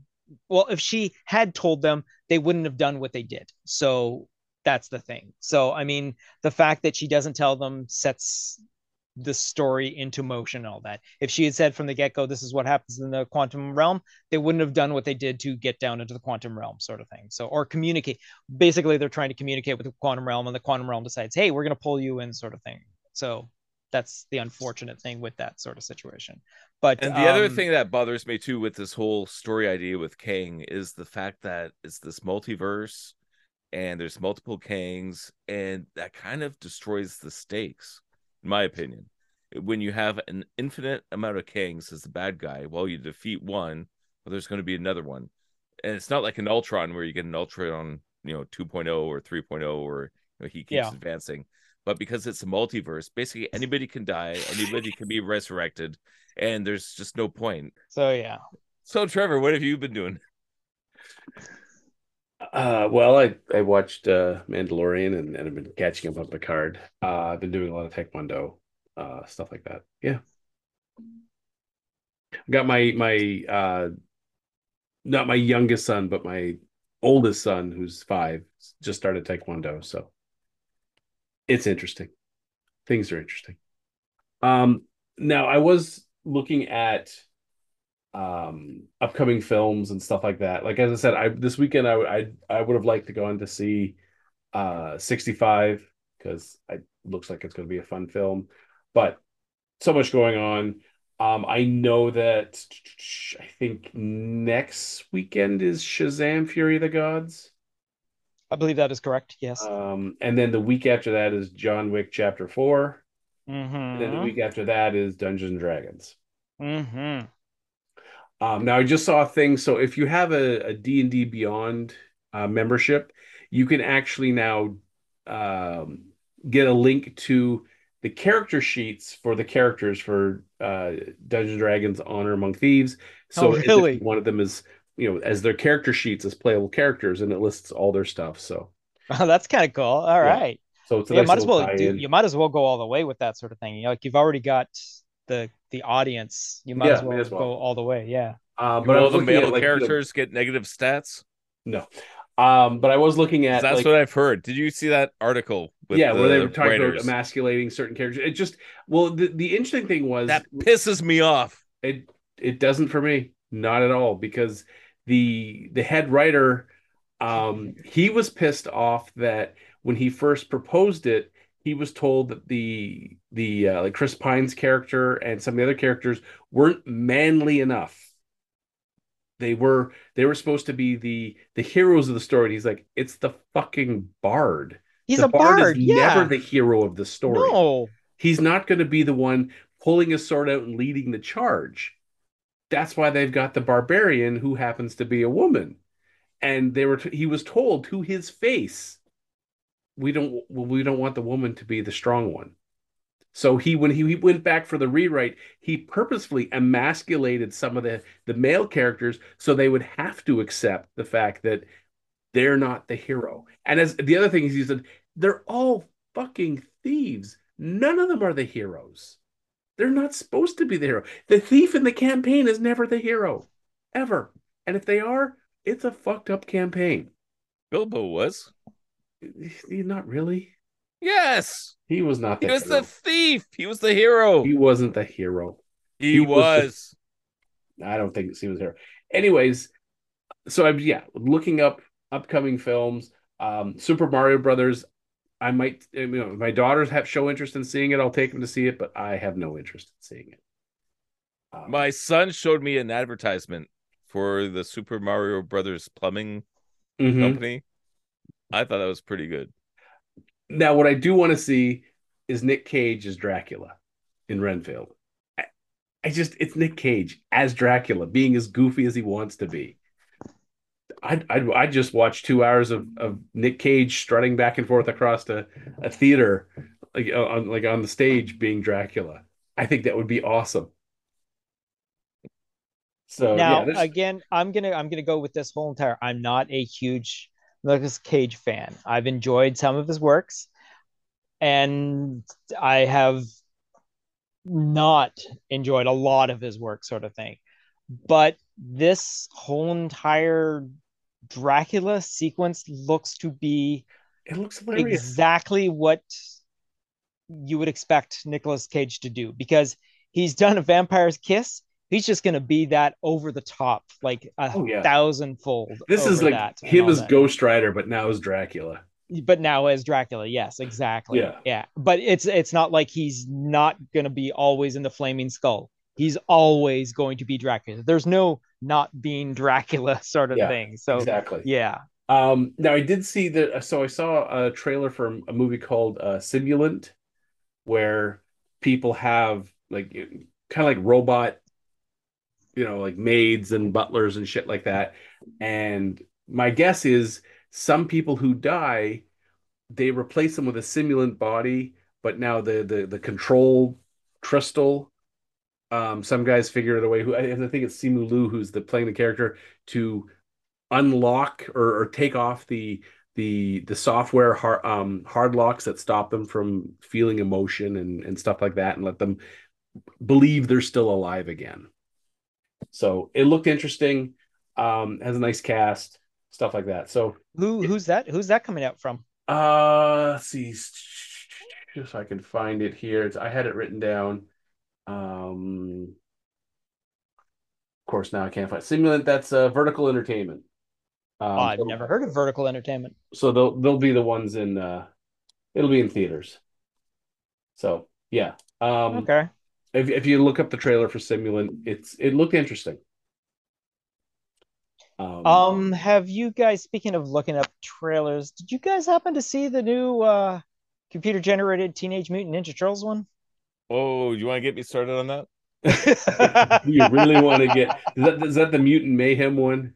well, if she had told them, they wouldn't have done what they did. So that's the thing. So I mean, the fact that she doesn't tell them sets the story into motion and all that. If she had said from the get-go this is what happens in the quantum realm, they wouldn't have done what they did to get down into the quantum realm sort of thing. So or communicate. Basically they're trying to communicate with the quantum realm and the quantum realm decides, "Hey, we're going to pull you in" sort of thing. So that's the unfortunate thing with that sort of situation. But And the other um, thing that bothers me too with this whole story idea with Kang is the fact that it's this multiverse and there's multiple Kangs, and that kind of destroys the stakes, in my opinion. When you have an infinite amount of Kangs as the bad guy, well, you defeat one, well, there's going to be another one. And it's not like an Ultron where you get an Ultron, you know, 2.0 or 3.0, or you know, he keeps Yeah. advancing. But because it's a multiverse, basically anybody can die, anybody can be resurrected, and there's just no point. so yeah. So, Trevor, what have you been doing? Uh, well, I I watched uh Mandalorian and, and I've been catching up on Picard. Uh, I've been doing a lot of Taekwondo, uh, stuff like that. Yeah, I got my my uh, not my youngest son, but my oldest son, who's five, just started Taekwondo. So it's interesting. Things are interesting. Um, now I was looking at um upcoming films and stuff like that like as i said i this weekend i i, I would have liked to go on to see uh 65 because it looks like it's going to be a fun film but so much going on um i know that i think next weekend is shazam fury of the gods I believe that is correct. Yes. um and then the week after that is john wick chapter 4 and then the mm-hmm. week after that is dungeons and dragons Mm-hmm. Um, now I just saw a thing. So if you have a, a D&D Beyond uh, membership, you can actually now um, get a link to the character sheets for the characters for uh, Dungeons and Dragons Honor Among Thieves. So Oh, really? one of them is, you know, as their character sheets as playable characters, and it lists all their stuff. So Oh, that's kind of cool. All Yeah. right. so it's a Yeah, nice might as well do, you might as well go all the way with that sort of thing. You know, like you've already got the the audience. You might Yeah, as well may as well. go all the way. Yeah. Um, But but all the looking at male like you know, characters get negative stats. no. Um, but I was looking at That's like, what I've heard. Did you see that article? With yeah, where they the were talking writers? about emasculating certain characters. It just well, the, the interesting thing was That pisses me off. it it doesn't for me, not at all, because the the head writer, um, he was pissed off that when he first proposed it, he was told that the the uh, like Chris Pine's character and some of the other characters weren't manly enough. They were they were supposed to be the the heroes of the story. And he's like, it's the fucking bard. He's the a bard. is yeah. never the hero of the story. No. He's not going to be the one pulling his sword out and leading the charge. That's why they've got the barbarian who happens to be a woman. And they were he was told to his face, we don't we don't want the woman to be the strong one. So he when he, he went back for the rewrite, he purposefully emasculated some of the the male characters so they would have to accept the fact that they're not the hero. And as the other thing is, he said they're all fucking thieves. None of them are the heroes. They're not supposed to be the hero. The thief in the campaign is never the hero, ever. And if they are, it's a fucked up campaign. Bilbo was. Not really. Yes. He was not the He was hero. the thief. He was the hero. He wasn't the hero. He, he was was. the- I don't think he was there. Anyways, so I'm yeah looking up upcoming films. Um, Super Mario Brothers. I might, you know, if my daughters have show interest in seeing it. I'll take them to see it, but I have no interest in seeing it. Um, My son showed me an advertisement for the Super Mario Brothers plumbing Mhm. company. I thought that was pretty good. Now, what I do want to see is Nick Cage as Dracula in Renfield. I, I just, it's Nick Cage as Dracula, being as goofy as he wants to be. I'd, I'd, I'd just watch two hours of, of Nick Cage strutting back and forth across a, a theater, like uh, on like on the stage, being Dracula. I think that would be awesome. So now yeah, again, I'm gonna I'm gonna go with this whole entire. I'm not a huge Nicolas Cage fan. I've enjoyed some of his works, and I have not enjoyed a lot of his work, sort of thing. But this whole entire Dracula sequence looks to be it looks hilarious. exactly what you would expect Nicolas Cage to do because he's done a vampire's kiss. He's just gonna be that over the top, like a Oh, yeah. thousandfold. This is like him as that. Ghost Rider, but now as Dracula. but now as Dracula. Yes, exactly. Yeah. yeah. But it's it's not like he's not gonna be always in the flaming skull. He's always going to be Dracula. There's no not being Dracula sort of Yeah, thing. So exactly. yeah. Um, now I did see that. So I saw a trailer from a movie called uh, Simulant, where people have like kind of like robot, you know, like maids and butlers and shit like that. And my guess is some people who die, they replace them with a simulant body, but now the the the control crystal. Um, some guys figured a way. Who I think it's Simu Liu who's the playing the character to unlock or, or take off the the the software hard um hard locks that stop them from feeling emotion and and stuff like that and let them believe they're still alive again so it looked interesting um has a nice cast stuff like that so Who who's that? Who's that coming out from? uh let's see just so i can find it here It's- i had it written down um of course now i can't find simulant that's uh vertical entertainment um, Oh, I've so- never heard of Vertical Entertainment. so they'll they'll be the ones in uh it'll be in theaters so yeah um Okay. if, if you look up the trailer for simulant it's it looked interesting um, Um, have you guys, speaking of looking up trailers, did you guys happen to see the new uh computer generated Teenage Mutant Ninja Turtles one? Oh, you want to get me started on that? you really want to get is that is that the mutant mayhem one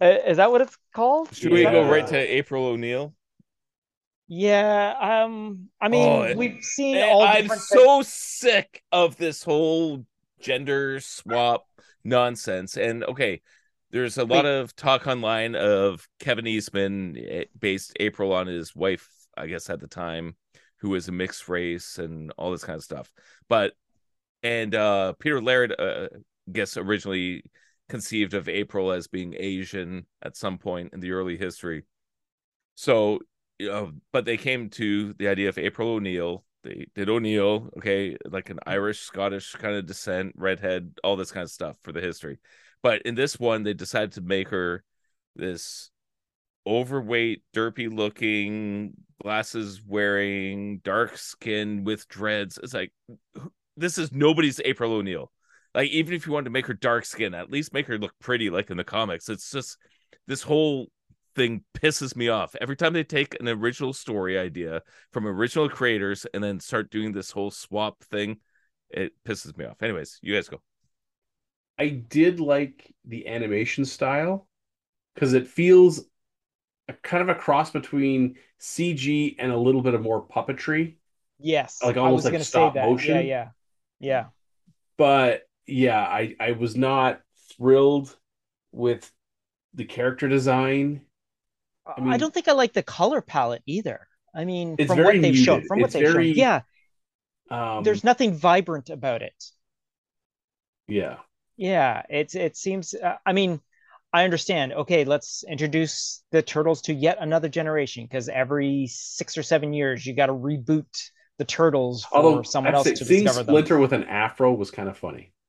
Uh, Is that what it's called? Should we Yeah. go right to April O'Neil? Yeah, um, I mean, Oh, we've seen Eh, all I'm different so sick of this whole gender swap nonsense. And okay, there's a lot of talk online of Kevin Eastman eh, based April on his wife, I guess at the time, who was a mixed race and all this kind of stuff. But and uh Peter Laird, uh, guess originally conceived of April as being Asian at some point in the early history. So, know, but they came to the idea of April O'Neil. They did O'Neil, okay, like an Irish, Scottish kind of descent, redhead, all this kind of stuff for the history. But in this one, they decided to make her this overweight, derpy looking, glasses wearing, dark skin with dreads. It's like this is nobody's April O'Neil. Like even if you wanted to make her dark skin, at least make her look pretty like in the comics. It's just this whole thing pisses me off. Every time they take an original story idea from original creators and then start doing this whole swap thing, it pisses me off. Anyways, you guys go. I did like the animation style because it feels a kind of a cross between CG and a little bit of more puppetry. Yes, Like I almost was like stop say that. motion? Yeah, yeah, yeah. But yeah, I I was not thrilled with the character design. I, mean- don't think I like the color palette either. I mean, from what they've shown, from what It's they've very- shown, yeah, Um, there's nothing vibrant about it. yeah, Yeah, it's it seems. Uh, I mean, I understand. Okay, let's introduce the turtles to yet another generation because every six or seven years you got to reboot the turtles for although someone else to seeing discover Splinter with an afro was kind of funny.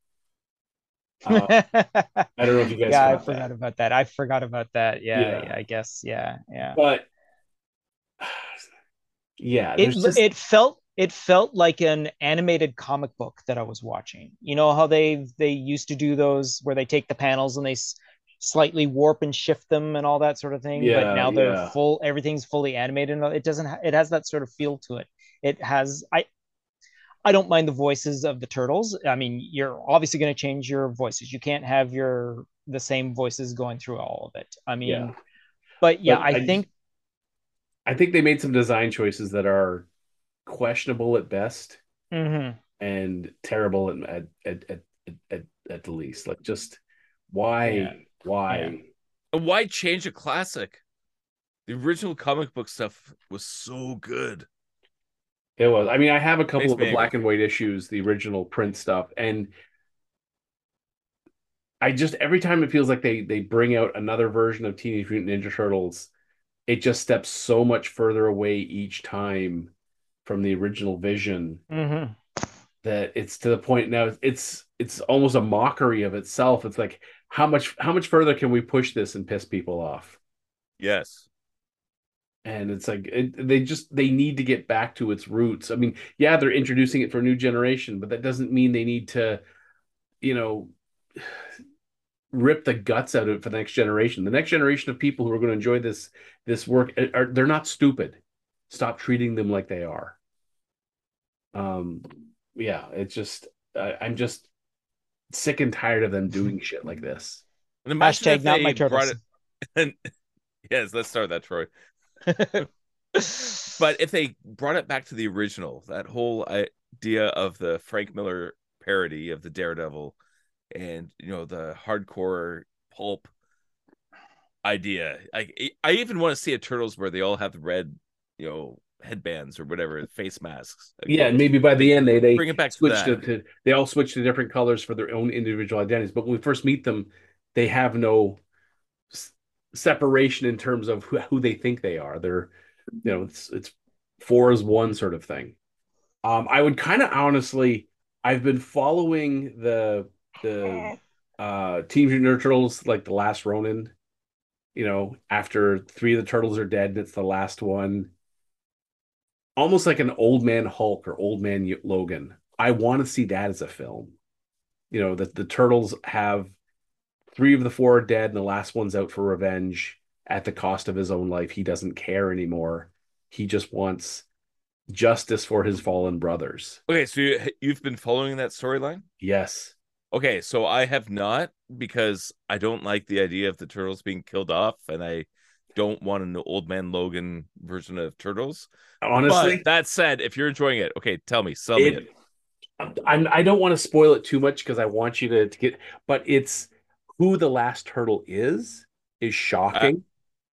Uh. I don't know if you guys yeah, I forgot that. about that. I forgot about that. Yeah, Yeah. yeah, I guess. Yeah, yeah. but yeah, It just it felt it felt like an animated comic book that I was watching. You know how they they used to do those where they take the panels and they slightly warp and shift them and all that sort of thing. Yeah, but now they're yeah. full. Everything's fully animated. and It doesn't. Ha- it has that sort of feel to it. It has. I. I don't mind the voices of the turtles. I mean, you're obviously going to change your voices. You can't have your the same voices going through all of it. I mean, Yeah. but yeah, But I, I- think I think they made some design choices that are questionable at best mhm. and terrible at at at at, at, at the least. Like just why. Why Yeah. And why change a classic? The original comic book stuff was so good. it was. I mean, I have a couple Makes of the me black and white issues, the original print stuff, and I just every time it feels like they they bring out another version of Teenage Mutant Ninja Turtles, it just steps so much further away each time from the original vision Mhm. that it's to the point now it's it's almost a mockery of itself. It's like how much how much further can we push this and piss people off? Yes. And it's like it, they just they need to get back to its roots. I mean, yeah, they're introducing it for a new generation, but that doesn't mean they need to, you know, rip the guts out of it for the next generation. The next generation of people who are going to enjoy this this work are they're not stupid. Stop treating them like they are. Um, yeah, it's just I, I'm just sick and tired of them mm-hmm. doing shit like this. And imagine Hashtag not my brought turtles. it- and yes, let's start that, Troy. But if they brought it back to the original, that whole idea of the Frank Miller parody of the Daredevil and you know the hardcore pulp idea. Like I even want to see a Turtles where they all have the red, you know, headbands or whatever, face masks. Like, Yeah, and maybe by the end they they bring it back switch to, to they all switch to different colors for their own individual identities. But when we first meet them, they have no s- separation in terms of who, who they think they are. They're you know it's it's four is one sort of thing. Um, I would kind of honestly, I've been following the the uh Team Mutant Turtles like the last Ronin. You know, after three of the turtles are dead, and it's the last one almost like an old man Hulk or old man Logan. I want to see that as a film. You know, that the turtles have three of the four are dead and the last one's out for revenge at the cost of his own life. He doesn't care anymore. He just wants justice for his fallen brothers. Okay, so you, you've been following that storyline? Yes. Okay, so I have not because I don't like the idea of the turtles being killed off, and I don't want an old man Logan version of turtles. Honestly, but that said, if you're enjoying it, okay, tell me, sell me it, it. I'm, I don't want to spoil it too much because I want you to, to get, but it's who the last turtle is is shocking.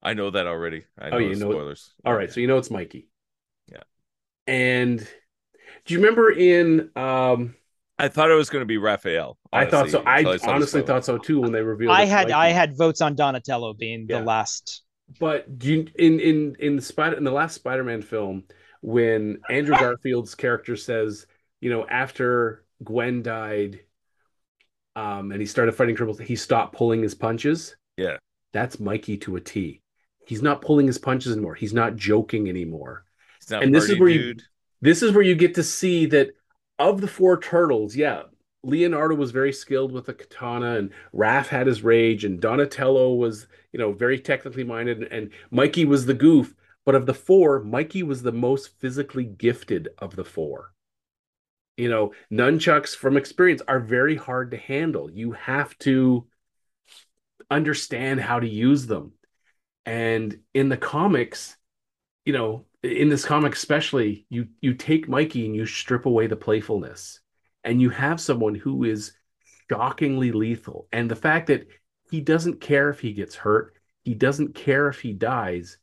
I know that already. I know Oh, you the know it. spoilers. All right, so you know it's Mikey. Yeah. And do you remember in um I thought it was going to be Raphael. I thought so. honestly, I until saw the honestly thought so too when they revealed I it's had Mikey. I had votes on Donatello being Yeah. the last. But do you in in in the spider in the last Spider-Man film when Andrew Garfield's character says, you know, after Gwen died um and he started fighting criminals, he stopped pulling his punches. Yeah. That's Mikey to a T. He's not pulling his punches anymore. He's not joking anymore. Not and this is where you- this is where you get to see that of the four turtles, yeah, Leonardo was very skilled with the katana, and Raph had his rage, and Donatello was, you know, very technically minded, and Mikey was the goof. But of the four, Mikey was the most physically gifted of the four. You know, nunchucks from experience are very hard to handle. You have to understand how to use them. And in the comics, you know, in this comic especially, you you take Mikey and you strip away the playfulness, and you have someone who is shockingly lethal. And the fact that he doesn't care if he gets hurt, he doesn't care if he dies,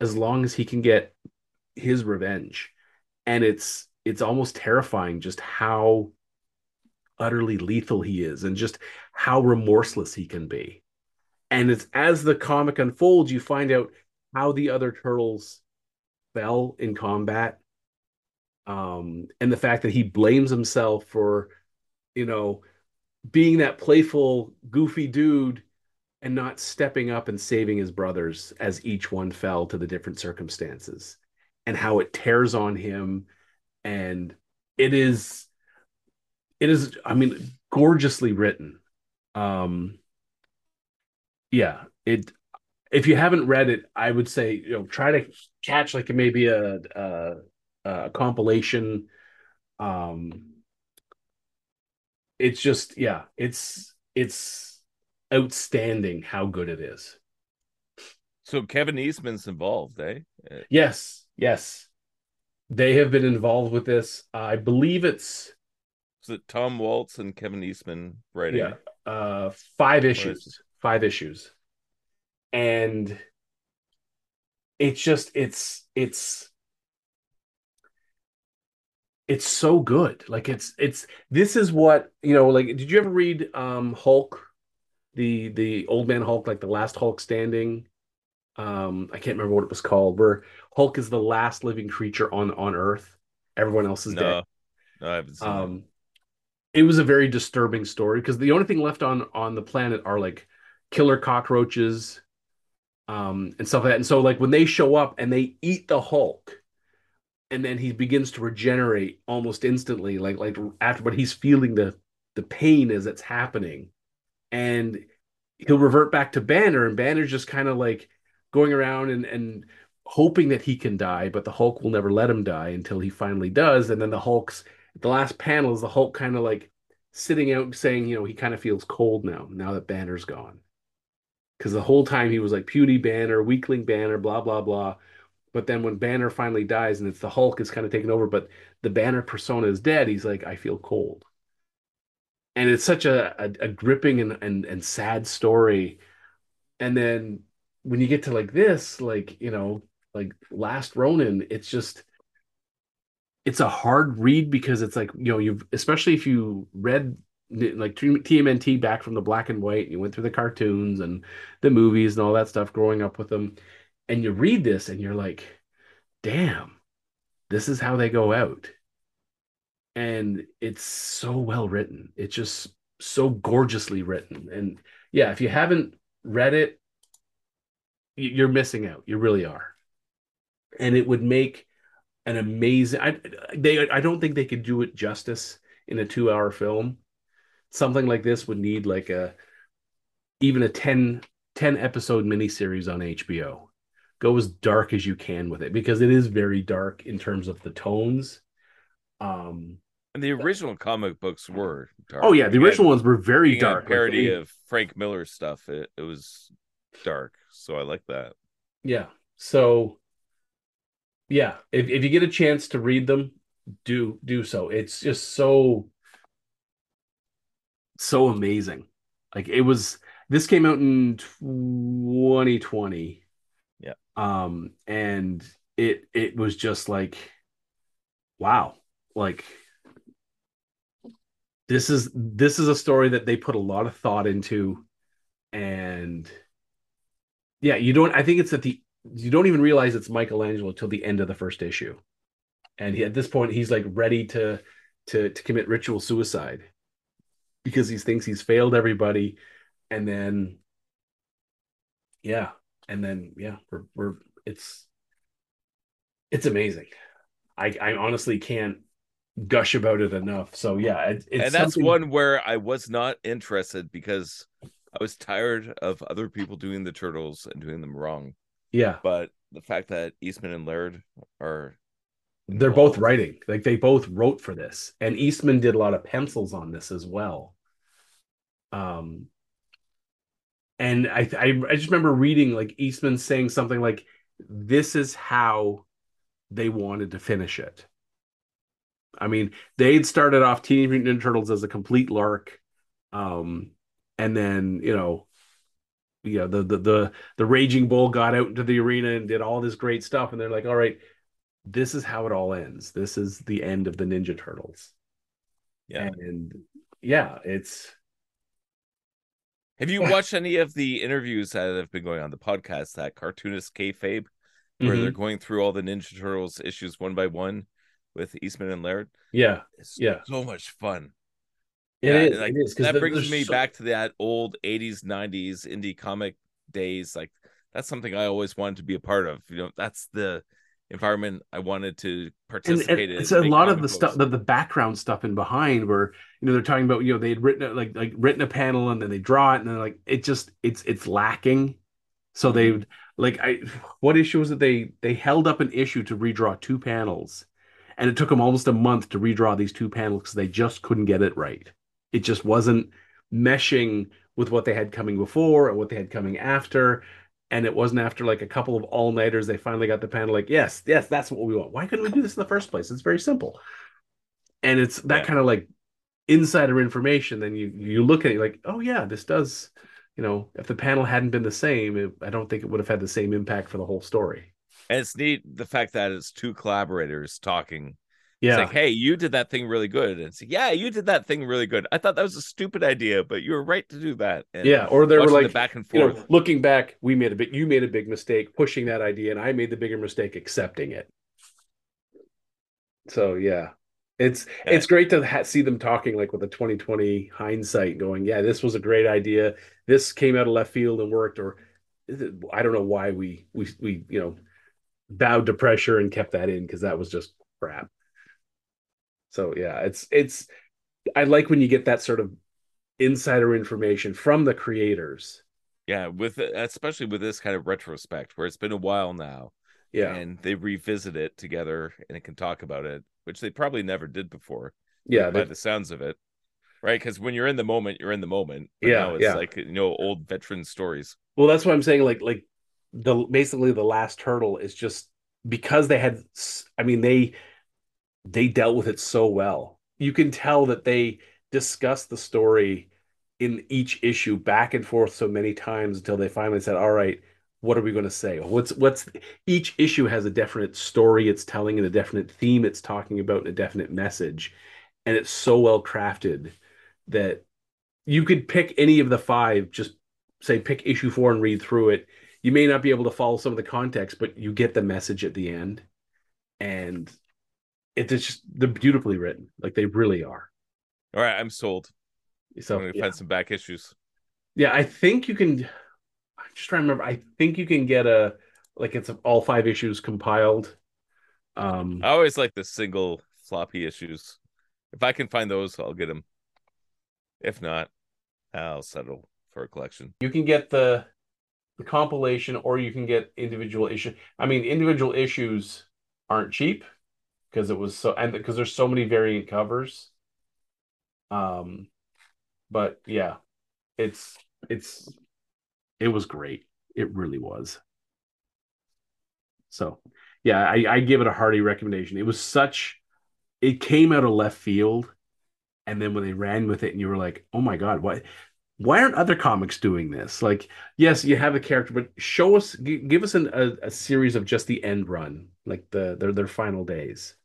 as long as he can get his revenge. And it's it's almost terrifying just how utterly lethal he is and just how remorseless he can be. And it's as the comic unfolds, you find out how the other turtles fell in combat. Um, and the fact that he blames himself for, you know, being that playful, goofy dude and not stepping up and saving his brothers as each one fell to the different circumstances, and how it tears on him. And it is it is i mean gorgeously written. Um yeah it if you haven't read it i would say you know try to catch like maybe a a, a compilation. Um it's just yeah it's it's outstanding how good it is. So Kevin Eastman's involved, eh? Uh, yes yes. They have been involved with this. I believe it's Is it Tom Waltz and Kevin Eastman writing? yeah uh five is issues five issues. And it's just it's it's it's so good. Like it's it's this is what you know like did you ever read um hulk? The the old man hulk like the last hulk standing? Um i can't remember what it was called where hulk is the last living creature on on earth. Everyone else is dead. No, no, I haven't seen that. um it was a very disturbing story because the only thing left on on the planet are like killer cockroaches um and stuff like that. And so like when they show up and they eat the hulk and then he begins to regenerate almost instantly like like after but he's feeling the the pain as it's happening. And he'll revert back to banner and banner's just kind of like going around and and hoping that he can die but the hulk will never let him die until he finally does. And then the hulk's the last panel is the hulk kind of like sitting out saying you know he kind of feels cold now now that banner's gone. Because the whole time he was like puny banner weakling banner blah blah blah but then when banner finally dies and it's the hulk is kind of taken over but the banner persona is dead he's like i feel cold. And it's such a, a, a gripping and, and and sad story. And then when you get to like this like you know like last ronin it's just it's a hard read because it's like you know you've especially if you read like TMNT back from the black and white you went through the cartoons and the movies and all that stuff growing up with them and you read this and you're like damn this is how they go out. And it's so well written. It's just so gorgeously written. And yeah if you haven't read it you're missing out. You really are. And it would make an amazing I they I don't think they could do it justice in a 2-hour film. Something like this would need like a even a 10 10 episode miniseries on HBO go as dark as you can with it because it is very dark in terms of the tones um And the original comic books were dark. oh yeah the original ones were very dark like, parody they- of Frank Miller stuff. It, it was dark, so I like that. Yeah. So yeah, if if you get a chance to read them, do do so. It's just so so amazing. Like it was this came out in 2020. Um and it it was just like wow. Like this is this is a story that they put a lot of thought into and yeah, you don't. I think it's at the. You don't even realize it's Michelangelo till the end of the first issue, and he, at this point he's like ready to to to commit ritual suicide because he thinks he's failed everybody, and then yeah, and then yeah, we're we're it's it's amazing. I I honestly can't gush about it enough. So yeah, it, it's and that's something- one where I was not interested because I was tired of other people doing the turtles and doing them wrong. Yeah, But the fact that Eastman and Laird are they're both writing like they both wrote for this and eastman did a lot of pencils on this as well um and i i, I just remember reading like eastman saying something like this is how they wanted to finish it i mean they'd started off teenage mutant ninja turtles as a complete lark um and then you know you know the the the, the raging bull got out into the arena and did all this great stuff and they're like all right this is how it all ends. This is the end of the Ninja Turtles. Yeah. And yeah, it's Have you watched any of the interviews that have been going on the podcast that cartoonist kayfabe, where Mhm. they're going through all the Ninja Turtles issues one by one with Eastman and Laird? yeah, It's Yeah. so much fun. it Yeah, is. like, it is that brings me so- back to that old 80s 90s indie comic days like that's something i always wanted to be a part of you know that's the environment I wanted to participate and in. it's a lot of the stuff the, the background stuff in behind where you know they're talking about you know they had written like like written a panel and then they draw it and then like it just it's it's lacking. So they would like i what issue was it? They they held up an issue to redraw two panels and it took them almost a month to redraw these two panels because they just couldn't get it right. It just wasn't meshing with what they had coming before and what they had coming after and it wasn't after like a couple of all nighters they finally got the panel like yes yes that's what we want why couldn't we do this in the first place it's very simple and it's that Yeah. kind of like insider information then you you look at it like oh yeah this does you know if the panel hadn't been the same it, i don't think it would have had the same impact for the whole story And it's neat the fact that it's two collaborators talking. Yeah It's like, hey, you did that thing really good. And it's like, yeah, you did that thing really good. I thought that was a stupid idea, but you were right to do that. And yeah or they were like the back and you know forth. looking back we made a big you made a big mistake pushing that idea and i made the bigger mistake accepting it so yeah it's Yeah. it's great to ha- see them talking like with a 2020 hindsight going yeah this was a great idea this came out of left field and worked or i don't know why we we we you know bowed to pressure and kept that in because that was just crap so yeah it's it's i like when you get that sort of insider information from the creators yeah, with especially with this kind of retrospect where it's been a while now. yeah And they revisit it together and it can talk about it, which they probably never did before. yeah by the sounds of it. Right? Because when you're in the moment, you're in the moment. Yeah, it's yeah. like you know, old veteran stories. Well, that's what I'm saying. Like, like the basically the last hurdle is just because they had. I mean, they they dealt with it so well. You can tell that they discussed the story in each issue back and forth so many times until they finally said, "All right, what are we going to say? What's what's each issue has a definite story it's telling and a definite theme it's talking about and a definite message, and it's so well crafted that you could pick any of the five just say pick issue four and read through it. You may not be able to follow some of the context, but you get the message at the end. And it's just they're beautifully written. Like they really are. All right, I'm sold. So I'm gonna yeah. find some back issues. yeah, I think you can I'm just trying to remember. I think you can get a like it's all five issues compiled. Um I always like the single floppy issues. If I can find those, I'll get them. If not, I'll settle for a collection. you can get the the compilation or you can get individual issue. I mean, individual issues aren't cheap because it was so and because there's so many variant covers. Um, but yeah, it's it's it was great. It really was. So yeah, I, I give it a hearty recommendation. It was such it came out of left field, and then when they ran with it, and you were like, oh my god, what why aren't other comics doing this? Like, yes, you have a character, but show us, give us an, a, a series of just the end run, like the their their final days.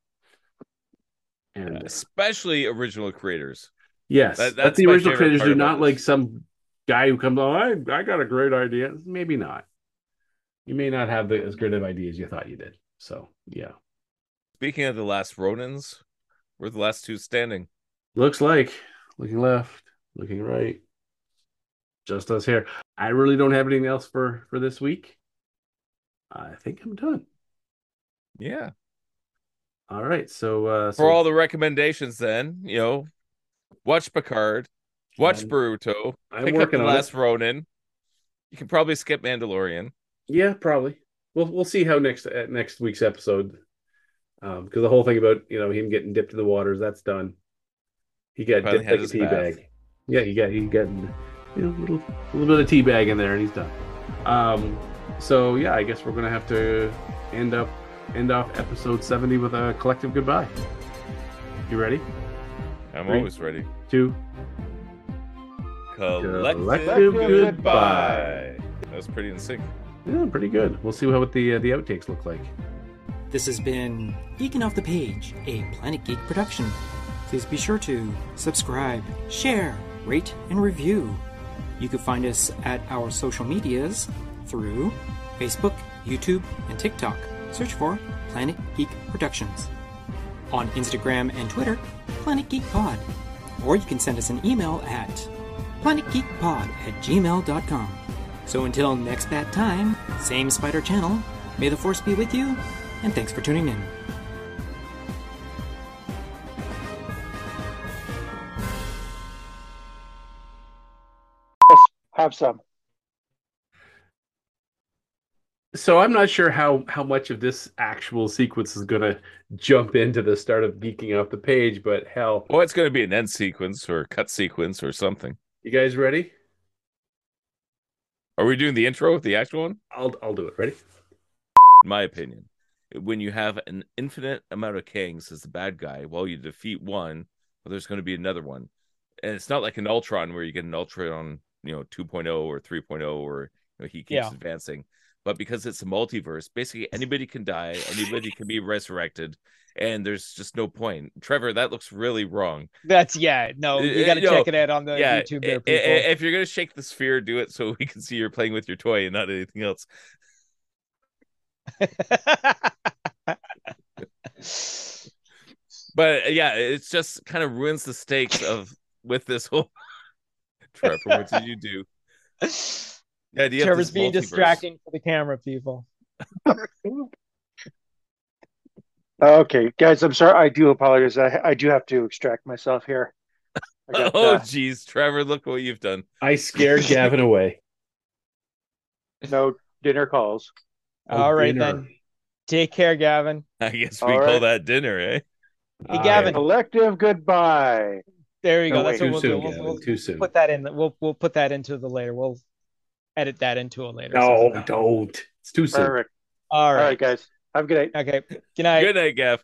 And Especially original creators. yes, That- that's the original creators. Do not like some guy who comes on. I I got a great idea. Maybe not. You may not have the, as great of idea as you thought you did. So yeah, Speaking of the last Ronins, we're the last two standing. looks like looking left, looking right, just us here. I really don't have anything else for for this week. I think I'm done. Yeah. All right. So, uh, so For all the recommendations, then, you know, watch Picard, watch Um, Boruto, I'm pick up the on last it. Ronin. You can probably skip Mandalorian. Yeah, probably. We'll we'll see how next uh, next week's episode, um, because the whole thing about you know him getting dipped in the waters that's done. He got Finally dipped like a tea bath. bag. Yeah, he got he got you know a little a little bit of tea bag in there and he's done. Um, so yeah, I guess we're gonna have to end up end off episode seventy with a collective goodbye. You ready? I'm Three. always ready. Two. Collective, Collective goodbye. goodbye. That was pretty in sync. Yeah, pretty good. We'll see what the uh, the outtakes look like. This has been Geeking Off the Page, a Planet Geek production. Please be sure to subscribe, share, rate, and review. You can find us at our social medias through Facebook, YouTube, and TikTok. Search for Planet Geek Productions. On Instagram and Twitter, Planet Geek Pod. Or you can send us an email at planetgeekpod at gmail.com. So until next bad time, same spider channel, may the force be with you, and thanks for tuning in. Have some. So I'm not sure how how much of this actual sequence is going to jump into the start of geeking off the page, but hell, Well, it's going to be an end sequence or cut sequence or something. you guys ready? Are we doing the intro with the actual one? I'll I'll do it. Ready? In my opinion, when you have an infinite amount of Kangs as the bad guy, while you defeat one, well, there's going to be another one, and it's not like an Ultron where you get an Ultron, you know, 2.0 or 3.0, or you know, he keeps Yeah. advancing. But because it's a multiverse, basically anybody can die, anybody can be resurrected, and there's just no point. Trevor, that looks really wrong. That's yeah. No, Uh, you got to check it out on the yeah, YouTube there, people. if you're gonna shake the sphere, do it so we can see you're playing with your toy and not anything else. But uh, yeah, it's just kind of ruins the stakes of with this whole. Trevor, what did you do? The idea of Trevor's this being multiverse. distracting for the camera, people. Okay, guys, I'm sorry. I do apologize. I I do have to extract myself here. Got, Oh, uh, geez, Trevor, look what you've done. I scared Gavin away. no dinner calls. Oh, All right dinner. then. Take care, Gavin. I guess All we call right. that dinner, eh? Hey, Gavin. Collective goodbye. There you No, go. That's wait, what we'll do. We'll, Gavin. we'll Too soon. put that in. We'll we'll put that into the later. We'll edit that into a later. No, session. don't. It's too soon. Perfect. All All right. right, guys. Have a good night. Okay. Good night. Good night, Gav.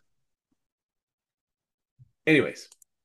Anyways,